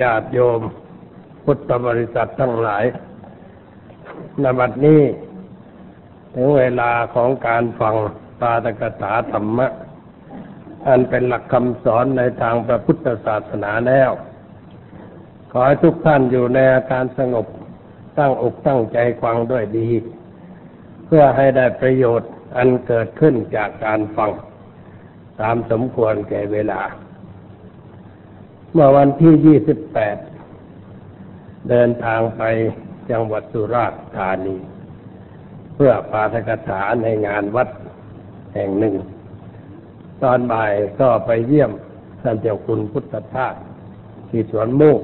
ญาติโยม พุทธบริษัททั้งหลายนบัดนี้ ถึงเวลาของการฟังปาตกถาธรรมะ อันเป็นหลักคำสอนในทางพระพุทธศาสนาแล้ว ขอให้ทุกท่านอยู่ในอาการสงบตั้งอกตั้งใจฟังด้วยดี เพื่อให้ได้ประโยชน์อันเกิดขึ้นจากการฟัง ตามสมควรแก่เวลา เมื่อวันที่28เดินทางไปจังหวัดสุราษฎร์ธานี เพื่อปาฐกถาในงานวัดแห่งหนึ่ง ตอนบ่ายก็ไปเยี่ยมท่านเจ้าคุณพุทธทาสที่สวนโมก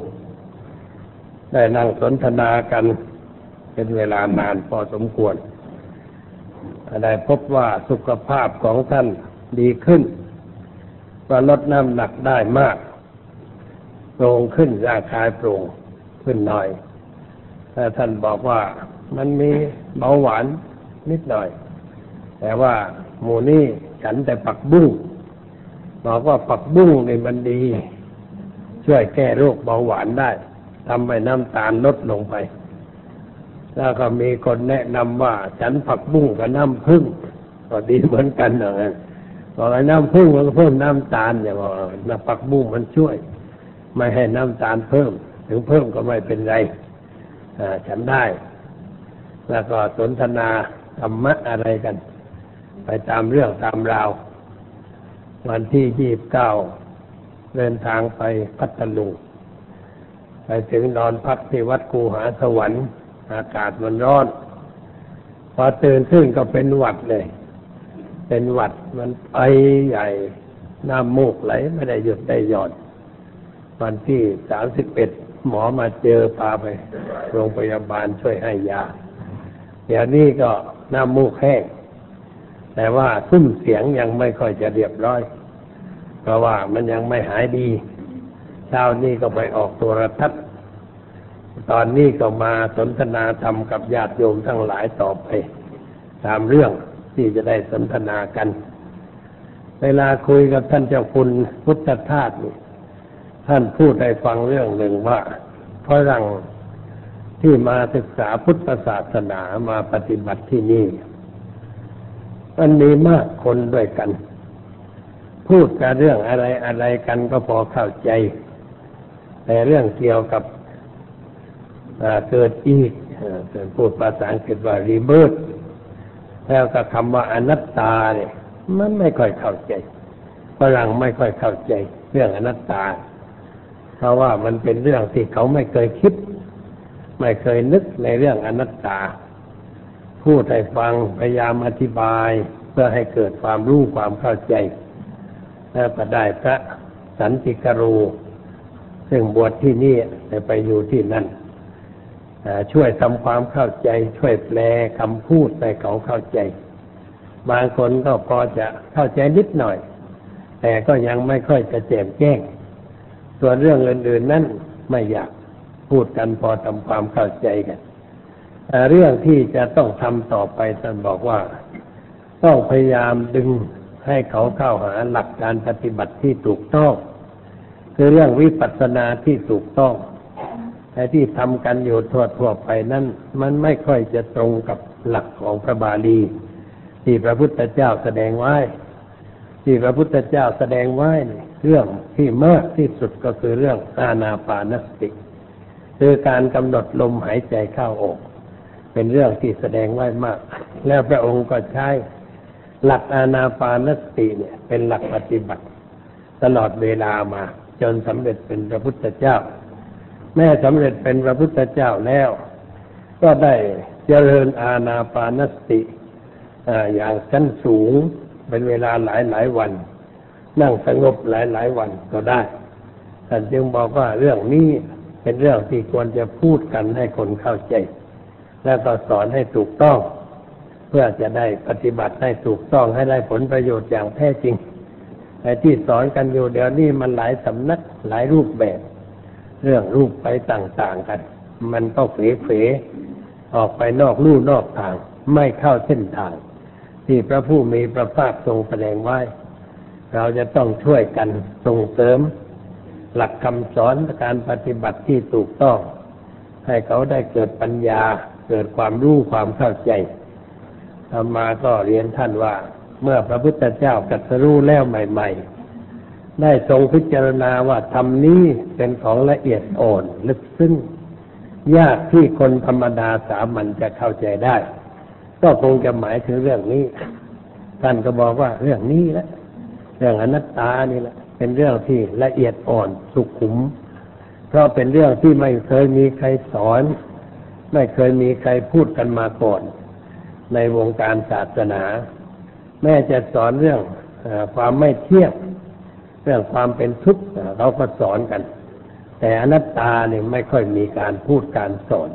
ได้นั่งสนทนากันเป็นเวลานานพอสมควร ได้พบว่าสุขภาพของท่านดีขึ้นว่าลดน้ำหนักได้มาก โปร่งขึ้นร่างกายโปร่งขึ้นหน่อยแต่ท่านบอกว่ามันมีเบาหวานนิดหน่อย แต่ว่าหมูนี่ฉันแต่ปักบุ้งบอกว่าปักบุ้งนี่มันดี ช่วยแก้โรคเบาหวานได้ทำให้น้ำตาลลดลงไป แล้วก็มีคนแนะนำว่า ฉันผักบุ้งกับน้ำผึ้งก็ดีเหมือนกันนั้นบอกไอ้น้ำผึ้งมันเพิ่มน้ำตาลเนี่ยบอกน้ำผักบุ้งมันช่วย ไม่ให้น้ำตาลเพิ่ม ถึงเพิ่มก็ไม่เป็นไรฉันได้ แล้วก็สนทนาธรรมะอะไรกัน ไปตามเรื่องตามราว วันที่ยี่บเก้าเดินทางไปพัทลุงไปถึงนอนพักที่วัดกูหาสวรรค์ อากาศมันร้อน พอตื่นขึ้นก็เป็นหวัดเลย เป็นหวัดมันไอใหญ่น้ำมูกไหลไม่ได้หยุดได้หย่อน วันที่สามสิบเอ็ดหมอมาเจอพาไป โรงพยาบาลช่วยให้ยาเดี๋ยวนี้ก็น้ำมูกแห้ง แต่ว่าซุ้มเสียงยังไม่ค่อยจะเรียบร้อย เพราะว่ามันยังไม่หายดีเช้านี้ก็ไปออกโทรทัศน์ตอนนี้ก็มาสนทนาธรรมกับญาติโยมทั้งหลายต่อไป ตามเรื่องที่จะได้สนทนากัน เวลาคุยกับท่านเจ้าคุณพุทธทาสนี่ ท่านพูดให้ฟังเรื่องหนึ่งว่าฝรั่งที่มาศึกษาพุทธศาสนามาปฏิบัติที่นี่มันมีมากคนด้วยกัน พูดกันเรื่องอะไรอะไรกันก็พอเข้าใจ แต่เรื่องเกี่ยวกับเกิดอีกพูดภาษาอังกฤษว่ารีเบิร์ตแล้วก็คำว่าอนัตตาเนี่ย มันไม่ค่อยเข้าใจฝรั่งไม่ค่อยเข้าใจ เรื่องอนัตตา เพราะว่ามันเป็นเรื่องที่เขาไม่เคยคิด ไม่เคยนึกในเรื่องอนัตตา พูดให้ฟังพยายามอธิบายเพื่อให้เกิดความรู้ความเข้าใจ แล้วก็ได้พระสันติกรู ซึ่งบวชที่นี่แต่ไปอยู่ที่นั่นช่วยทำความเข้าใจ ช่วยแปลคำพูดให้เขาเข้าใจ บางคนก็พอจะเข้าใจนิดหน่อย แต่ก็ยังไม่ค่อยจะแจ่มแจ้ง ส่วนเรื่องอื่นๆนั้นไม่อยากพูดกันพอทำความเข้าใจกันเรื่องที่จะต้องทำต่อไปท่านบอกว่า ต้องพยายามดึงให้เขาเข้าหาหลักการปฏิบัติที่ถูกต้อง คือเรื่องวิปัสสนาที่ถูกต้องไอ้ที่ทำกันอยู่ทั่วทั่วไปนั้นมันไม่ค่อยจะตรงกับหลักของพระบาลี ที่พระพุทธเจ้าแสดงไว้ ที่พระพุทธเจ้าแสดงไว้เรื่องที่มากที่สุดก็คือเรื่องอาณาปานสติคือการกำหนดลมหายใจเข้าออก เป็นเรื่องที่แสดงไว้มาก แล้วพระองค์ก็ใช้หลักอาณาปานสติเนี่ย เป็นหลักปฏิบัติ ตลอดเวลามา จนสำเร็จเป็นพระพุทธเจ้า แม่สำเร็จเป็นพระพุทธเจ้าแล้ว ก็ได้เจริญอาณาปานสติอย่างชั้นสูง เป็นเวลาหลายหลายวัน นั่งสงบหลายๆวันก็ได้ท่านจึงบอกว่าเรื่องนี้เป็นเรื่องที่ควรจะพูดกันให้คนเข้าใจ แล้วก็สอนให้ถูกต้อง เพื่อจะได้ปฏิบัติให้ถูกต้องให้ได้ผลประโยชน์อย่างแท้จริงไอ้ที่สอนกันอยู่เดี๋ยวนี้มันหลายสำนักหลายรูปแบบ เรื่องรูปไปต่างๆกัน มันก็เผยๆออกไปนอกลู่นอกทาง ไม่เข้าเส้นทาง ที่พระผู้มีพระภาคทรงแสดงไว้ เราจะต้องช่วยกันส่งเสริม หลักคำสอนการปฏิบัติที่ถูกต้อง ให้เขาได้เกิดปัญญา เกิดความรู้ความเข้าใจธรรมาก็เรียนท่านว่า เมื่อพระพุทธเจ้าตรัสรู้แล้วใหม่ ๆ ได้ทรงพิจารณาว่าธรรมนี้เป็นของละเอียดอ่อนลึกซึ้งยากที่คนธรรมดาสามัญจะเข้าใจได้ ก็คงจะหมายถึงเรื่องนี้ ท่านก็บอกว่าเรื่องนี้แหละเรื่องอนัตตานี่แหละเป็นเรื่องที่ละเอียดอ่อนสุขุม เพราะเป็นเรื่องที่ไม่เคยมีใครสอน ไม่เคยมีใครพูดกันมาก่อน ในวงการศาสนา แม้จะสอนเรื่องอความไม่เที่ยงเรื่องความเป็นทุกข์เราก็สอนกัน แต่อนัตตาเนี่ยไม่ค่อยมีการพูดการสอน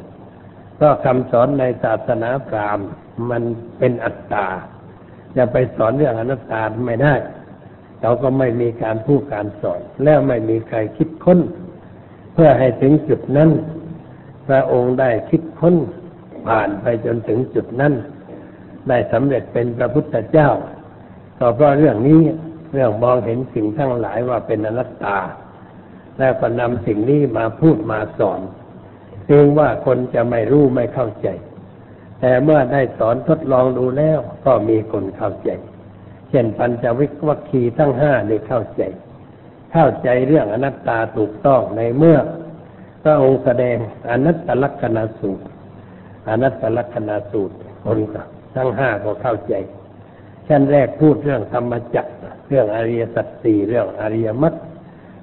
ก็คำสอนในศาสนาพราหมณ์มันเป็นอัตตาจะไปสอนเรื่องอนัตตาไม่ได้ เราก็ไม่มีการพูดการสอน แล้วไม่มีใครคิดค้น เพื่อให้ถึงจุดนั้น พระองค์ได้คิดค้นผ่านไปจนถึงจุดนั้น ได้สำเร็จเป็นพระพุทธเจ้าก็เพราะเรื่องนี้เรื่องมองเห็นสิ่งทั้งหลายว่าเป็นอนัตตา แล้วก็นำสิ่งนี้มาพูดมาสอน เพียงว่าคนจะไม่รู้ไม่เข้าใจ แต่เมื่อได้สอนทดลองดูแล้วก็มีคนเข้าใจ เช่นปัญจวิวัคคีทั้งห้าได้เข้าใจ เข้าใจเรื่องอนัตตาถูกต้องในเมื่อพระองค์แสดงอนัตตลักษณสูตร อนัตตลักษณสูตรคนทั้งห้าก็เข้าใจชั้นแรกพูดเรื่องธรรมจักรเรื่องอริยสัจสี่เรื่องอริยมรรค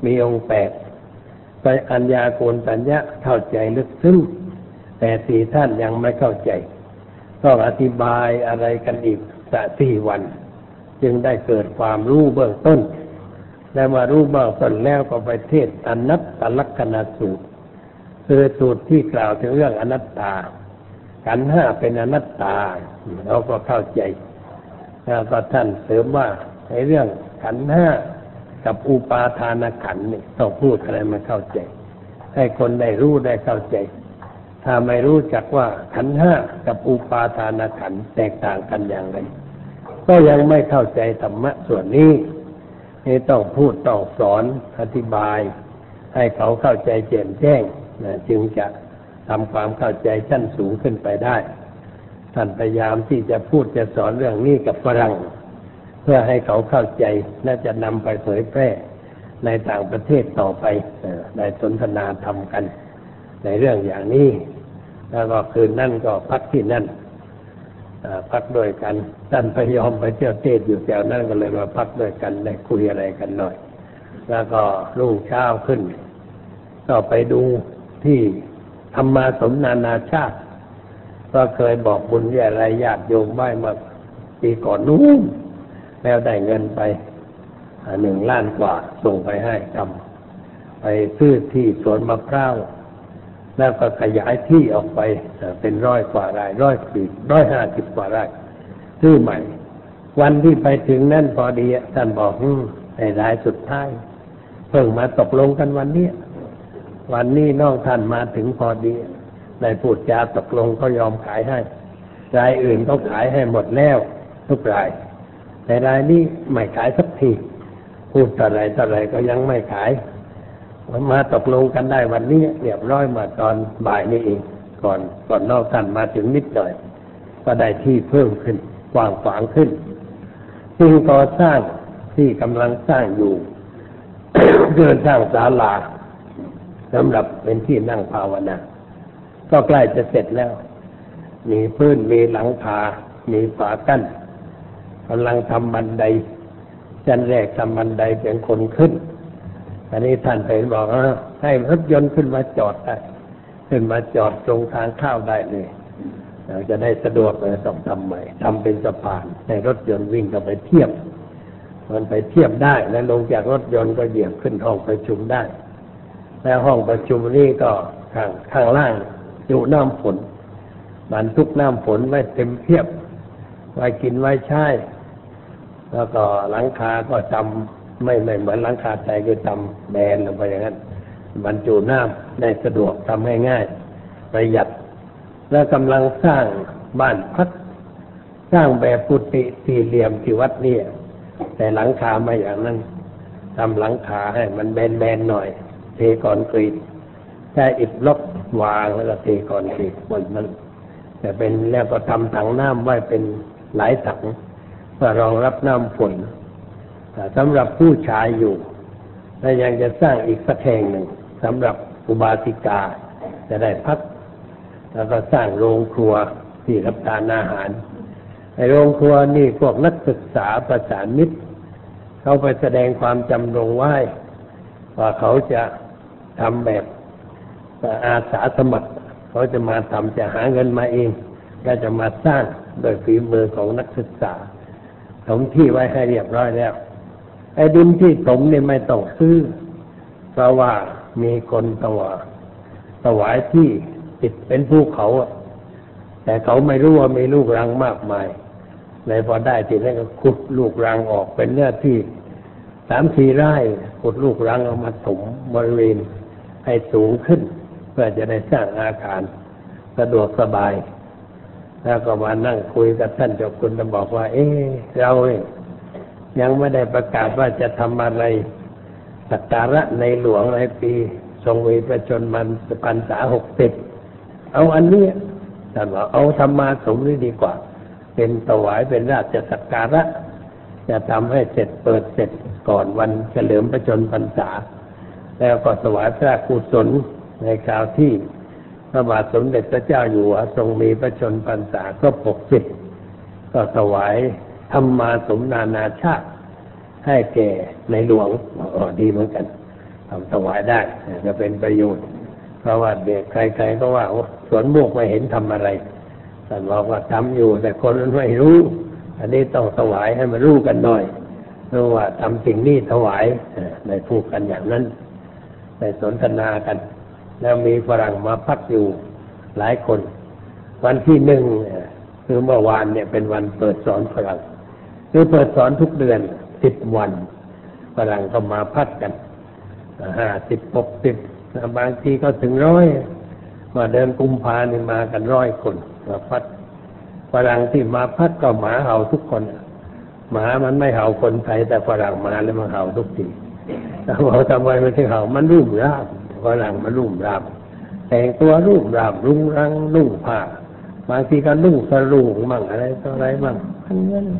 มีองค์แปด อัญญาโกณตัญญะเข้าใจลึกซึ้งแต่สี่ท่านยังไม่เข้าใจ ต้องอธิบายอะไรกันอีกสักสี่วัน จึงได้เกิดความรู้เบื้องต้น และมารู้เบื้องต้นแล้วก็ไปเทศอนัตตลักษณสูตรคือสูตรที่กล่าวถึงเรื่องอนัตตาขันห้าเป็นอนัตตา เราก็เข้าใจแล้วก็ท่านเสริมว่าในเรื่องขันห้า กับอุปาทานขันนี่ต้องพูดอะไรมาเข้าใจ ให้คนได้รู้ได้เข้าใจ ถ้าไม่รู้จักว่าขันห้ากับอุปาทานขันแตกต่างกันอย่างไร ก็ยังไม่เข้าใจธรรมะส่วนนี้นี่ต้องพูดต้องสอนอธิบาย ให้เขาเข้าใจแจ่มแจ้งนะจึงจะทำความเข้าใจชั้นสูงขึ้นไปได้ ท่านพยายามที่จะพูดจะสอนเรื่องนี้กับฝรั่ง พื่อให้เขาเข้าใจและจะนำไปเผยแพร่ในต่างประเทศต่อไปในสนทนาทำกัน ในเรื่องอย่างนี้ แล้วก็คืนนั่นก็พักที่นั่นพักด้วยกันท่านพยอมไปเที่ยวเทศอยู่แถวนั้นก็เลยมาพักด้วยกันได้คุยอะไรกันหน่อย แล้วก็รุ่งเช้าขึ้น ก็ไปดูที่ธรรมาสมนานาชาติ ก็เคยบอกบุญแย่ไรญาติโยมไว้มาปีก่อนนู้น แล้วได้เงินไปหนึ่งล้านกว่าส่งไปให้ทำไปซื้อที่สวนมะพร้าวแล้วก็ขยายที่ออกไปเป็นร้อยกว่าไร่ร้อยสี่ร้อยห้าสิบกว่าไร่ซื้อใหม่ วันที่ไปถึงนั่นพอดีท่านบอกในรายสุดท้ายเพิ่งมาตกลงกันวันนี้วันนี้น้องท่านมาถึงพอดีได้พูดจาตกลงก็ยอมขายให้รายอื่นก็ขายให้หมดแล้ว ทุกราย แต่รายนี้ไม่ขายสักทีพูดอไรต่อไรก็ยังไม่ขายมาตกลงกันได้วันนี้เรียบร้อยมาตอนบ่ายนี้เอง ก่อนก่อนนอกท่านมาถึงนิดหน่อย ก็ได้ที่เพิ่มขึ้นกว้างขวางขึ้นสิ่งก่อสร้างที่กำลังสร้างอยู่เดินสร้างศาลาสำหรับเป็นที่นั่งภาวนา ก็ใกล้จะเสร็จแล้ว มีพื้นมีหลังคา มีฝากั้น กำลังทำบันไดชั้นแรกทำบันไดเป็นคนขึ้นอันนี้ท่านเห็นบอกว่าให้รถยนต์ขึ้นมาจอดได้ขึ้นมาจอดตรงทางเข้าได้เลยจะได้สะดวกเลยต้องทำใหม่ทำเป็นสะพานให้รถยนต์วิ่งเข้าไปเทียบ มันไปเทียบได้แล้วลงจากรถยนต์ก็เหยียบขึ้นห้องประชุมได้ แล้วห้องประชุมนี่ก็ข้างข้างล่างอยู่น้ำฝนบรรทุกน้ำฝนไว้เต็มเทียบ ไว้กินไว้ใช้ แล้วก็หลังคาก็จำไม่ไม่เหมือนหลังคาใจคือจำแบนลงไปอย่างนั้นบรรจุน้ำได้สะดวกทำง่ายๆประหยัด แล้วกำลังสร้างบ้านพัก สร้างแบบปุติสี่เหลี่ยมที่วัดเนี่ยแต่หลังคาไม่อย่างนั้นทำหลังคาให้มันแบนๆหน่อย เทคอนกรีตใช้อิฐล็อกวางแล้วก็เทคอนกรีตบนนั้นแต่เป็นแล้วก็ทำถังน้ำไว้เป็นหลายถัง รองรับน้ำฝนสำหรับผู้ชายอยู่ และยังจะสร้างอีกสักแห่งหนึ่งสำหรับอุบาสิกาจะได้พัก แล้วก็สร้างโรงครัวที่รับทานอาหารในโรงครัวนี่พวกนักศึกษาประสานมิตรเขาไปแสดงความจำลงไหว้ว่าเขาจะทำแบบอาสาสมัคร เขาจะมาทำจะหาเงินมาเอง ก็จะมาสร้างโดยฝีมือของนักศึกษา ถมที่ไว้ให้เรียบร้อยแล้ว ไอ้ดินที่ถมเนี่ยไม่ต้องซื้อ เพราะว่ามีคนตวาถวายที่ติดเป็นภูเขา แต่เขาไม่รู้ว่ามีลูกรังมากมายเลยพอได้ทีนั้นก็ขุดลูกรังออกเป็นเนื้อที่สามสี่ไร่ขุดลูกรังเอามาถมบริเวณให้สูงขึ้น เพื่อจะได้สร้างอาคารสะดวกสบาย แล้วก็มานั่งคุยกับท่านเจ้าคุณจะบอกว่า เอ๊เรายังไม่ได้ประกาศว่าจะทำอะไรสักการะในหลวงในปีทรงวีประชนมันปันษาหกสิบเอาอันนี้ท่านว่าเอาธรรมาสมนี้ดีกว่า เป็นถวายเป็นราชสักการะ จะทำให้เสร็จเปิดเสร็จก่อนวันเฉลิมประชนพรรษา แล้วก็ถวายพระกุศลในคราวที่ พระบาทสมเด็จพระเจ้าอยู่หัวทรงมีพระชนพรรษาก็ปกปิดก็ถวายธรรมาสมนานาชาติ ให้แก่ในหลวงอ๋อดีเหมือนกันทำถวายได้จะเป็นประโยชน์ เพราะว่าเด็กใครๆก็ว่าสวนโมกไม่เห็นทำอะไรท่านบอกว่าทำอยู่ แต่คนมันไม่รู้ อันนี้ต้องถวายให้มันรู้กันหน่อยรู้ว่าทำสิ่งนี้ถวายในพูดกันอย่างนั้นในสนทนากัน แล้วมีฝรั่งมาพักอยู่หลายคน วันที่หนึ่งคือเมื่อวานเนี่ยเป็นวันเปิดสอนฝรั่งคือเปิดสอนทุกเดือนสิบวันฝรั่งก็มาพักกันห้าสิบหกสิบบางทีก็ถึงร้อยมาเดินกุมภาเนี่มากันร้อยคนมาพักฝรั่งที่มาพักก็หมาเห่าทุกคนหมามันไม่เห่าคนไทยแต่ฝรั่งมาแล้วมันเห่าทุกทีแต่บอกทำไมมันถึงเห่ามันรุ่มร่าม ฝรั่งมันรุ่มร่ามแต่งตัวรุ่มร่ามรุงรังรุ่งผ้าบางทีก็นุ่งสรุงมั่งอะไรต่ออะไรมั่ง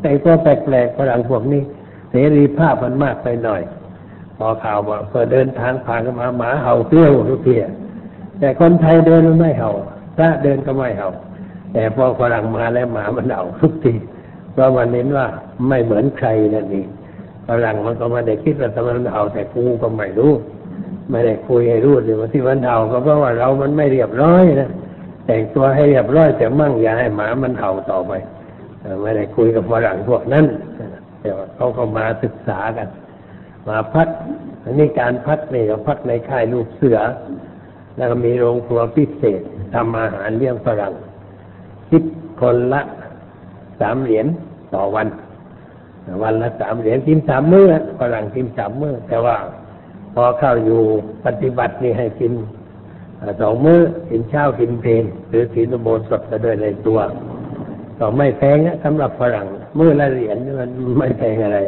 แต่งตัวแปลกๆฝรั่งพวกนี้ เสรีภาพมันมากไปหน่อย พอข่าวว่าเปิดเดินทางผ่านมาหมาเห่าเตี้ยวทุกเทีแต่คนไทยเดินไม่เห่าพระเดินก็ไม่เห่าแต่พอฝรั่งมาแล้วหมามันเห่าทุกทีเพราะมันเน้นว่าไม่เหมือนใครนั่นเองฝรั่งมันก็มาได้คิดว่าทำไมมันเห่าแต่กูก็ไม่รู้ ไม่ได้คุยให้รู้เลยว่าที่มันเห่าก็เพราะว่าเรามันไม่เรียบร้อยนะแต่งตัวให้เรียบร้อยแต่มั่งอย่าให้หมามันเห่าต่อไปไม่ได้คุยกับฝรั่งพวกนั้นแต่ว่าเขาก็มาศึกษากัน มาพักอันนี้การพักนี่เราพักในค่ายลูกเสือ แล้วก็มีโรงครัวพิเศษทำอาหารเลี้ยงฝรั่งคิดคนละสามเหรียญต่อวัน วันละสามเหรียญกินสามมื้อฝรั่งกินสามมื้อแต่ว่า พอเข้าอยู่ปฏิบัตินี่ให้กินสองมื้อกินเช้ากินเพลนหรือศีลโบสถด้วยในตัวก็ไม่แพงนะสำหรับฝรั่งมื้อละเหรียญมันไม่แพงอะไร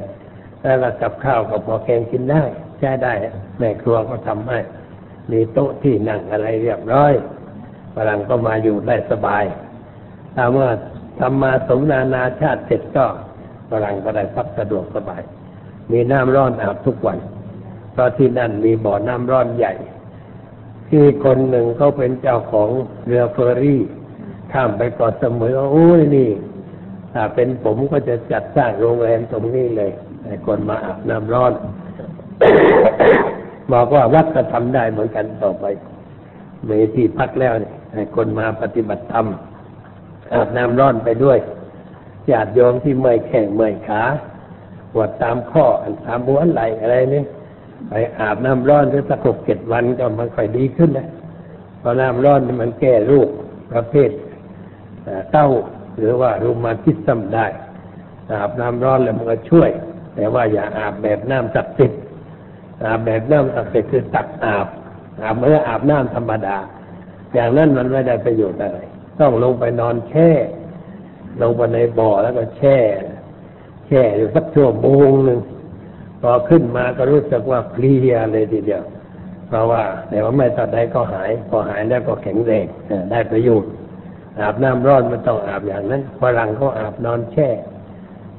แล้วกับข้าวก็พอแกงกินได้ใช้ได้แม่ครัวก็ทำให้มีโต๊ะที่นั่งอะไรเรียบร้อยฝรั่งก็มาอยู่ได้สบายถ้าเมื่อทำมาสมนานาชาติเสร็จก็ฝรั่งก็ได้พักสะดวกสบาย มีน้ำร้อนอาบทุกวัน เพราะที่นั่นมีบ่อน้ำร้อนใหญ่ ที่คนหนึ่งเขาเป็นเจ้าของเรือเฟอร์รี่ ข้ามไปเกาะเสมอโอ้ยนี่ถ้าเป็นผมก็จะจัดสร้างโรงแรมตรงนี้เลยให้คนมาอาบน้ำร้อนบอกว่าวัดก็ทำได้เหมือนกันต่อไปมีที่พักแล้วเนี่ยให้คนมาปฏิบัติธรรมอาบน้ำร้อนไปด้วยญาติโยมที่เมื่อยแข้งเมื่อยขาปวดตามข้อตามบ้วนไหลอะไรนี่ ไปอาบน้ำร้อนสักหกเจ็ดวันก็มันค่อยดีขึ้นนะเพราะน้ำร้อนมันแก้โรคประเภทเต้าหรือว่ารูมาทิซัมได้ อาบน้ำร้อนแล้วมันก็ช่วย แต่ว่าอย่าอาบแบบน้ำศักดิ์สิทธิ์อาบแบบน้ำศักดิ์สิทธิ์คือตักอาบอาบเมื่ออาบน้ำธรรมดา อย่างนั้นมันไม่ได้ประโยชน์อะไร ต้องลงไปนอนแช่ ลงไปในบ่อแล้วก็แช่ แช่อยู่สักชั่วโมงหนึ่ง พอขึ้นมาก็รู้สึกว่าเพลียเลยทีเดียว เพราะว่าแต่ว่าไม่ตัดได้ก็หาย พอหายแล้วก็แข็งแรงได้ประโยชน์อาบน้ำร้อนมันต้องอาบอย่างนั้นฝรั่งก็อาบนอนแช่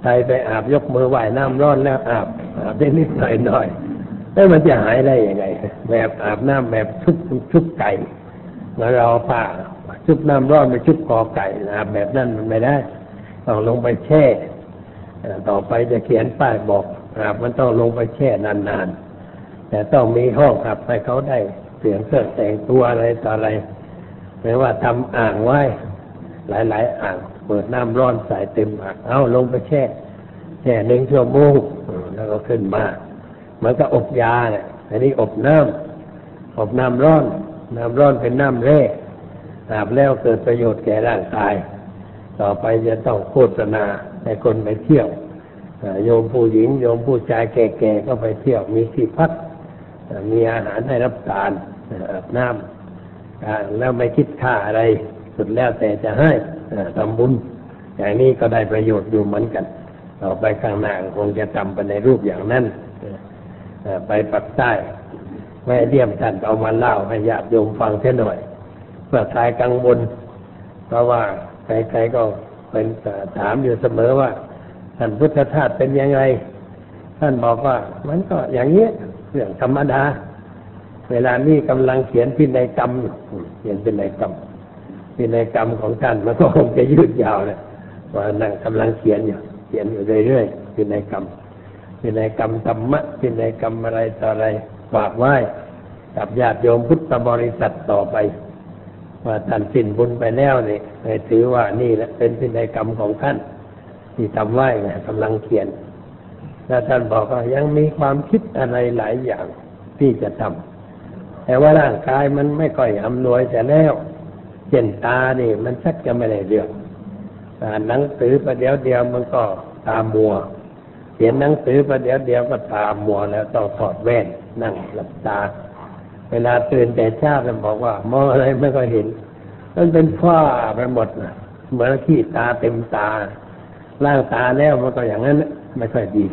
ไทยไปอาบยกมือไหว้น้ำร้อนแล้วอาบอาบได้นิดหน่อยหน่อยแล้วมันจะหายได้ยังไง แบบอาบน้ำแบบชุบชุบไก่เมื่อเราผ้าชุบน้ำร้อนไปชุบคอไก่อาบแบบนั้นมันไม่ได้ต้องลงไปแช่ต่อไปจะเขียนป้ายบอก อาบมันต้องลงไปแช่นานๆ แต่ต้องมีห้องอาบให้เขาได้เปลี่ยนเครื่องแต่งตัวอะไรต่ออะไรไม่ว่าทำอ่างไว้ หลายๆ อ่าง เปิดน้ำร้อนใส่เต็มอ่างเอาลงไปแช่แช่หนึ่งชั่วโมงแล้วก็ขึ้นมามือนกับอบยาเนี่ยอันนี้อบน้ำอบน้ำร้อน น้ำร้อนเป็นน้ำแร่อาบแล้วเกิดประโยชน์แก่ร่างกาย ต่อไปจะต้องโฆษณาให้คนไปเที่ยว โยมผู้หญิงโยมผู้ชายแก่ๆก็ไปเที่ยวมีที่พักมีอาหารให้รับทานอาบน้ำแล้วไม่คิดค่าอะไรสุดแล้วแต่จะให้ทำบุญ อย่างนี้ก็ได้ประโยชน์อยู่เหมือนกันต่อไปข้างหน้าคงจะทำไปในรูปอย่างนั้นไปปักใต้แม่เลี่ยมท่านเอามาเล่าให้ญาติโยมฟังเสียหน่อยเพื่อคลายกังวลเพราะว่าใครๆก็เป็นถามอยู่เสมอว่า ท่านพุทธทาสเป็นยังไง ท่านบอกว่า มันก็อย่างเงี้ยเรื่องธรรมดา เวลานี้กำลังเขียนพินัยกรรมเขียนพินัยกรรมพินัยกรรมของท่านมันก็คงจะยืดยาวเลยว่านั่งกำลังเขียนอยู่เขียนอยู่เรื่อยๆพินัยกรรมพินัยกรรมธรรมะพินัยกรรมอะไรต่ออะไรฝากไว้กับญาติโยมพุทธบริษัทต่อไป ว่าท่านสิ้นบุญไปแล้วนี่ให้ถือว่านี่แหละเป็นพินัยกรรมของท่าน ที่ทำไหว้ไงกำลังเขียนแล้วท่านบอกว่ายังมีความคิดอะไรหลายอย่างที่จะทำแต่ว่าร่างกายมันไม่ค่อยอำนวยแต่แล้วเช่นตาเนี่มันชักจะไม่ได้เรื่องอ่านหนังสือประเดี๋ยวเดียวมันก็ตามัวเขียนหนังสือประเดี๋ยวเดียวก็ตามัวแล้วต้องถอดแว่นนั่งหลับตา เวลาตื่นแต่เช้าจะบอกว่ามองอะไรไม่ค่อยเห็น มันเป็นฝ้าไปหมดนะเหมือนขี้ตาเต็มตา ล่างตาแล้วมันก็อย่างนั้นไม่ค่อยดี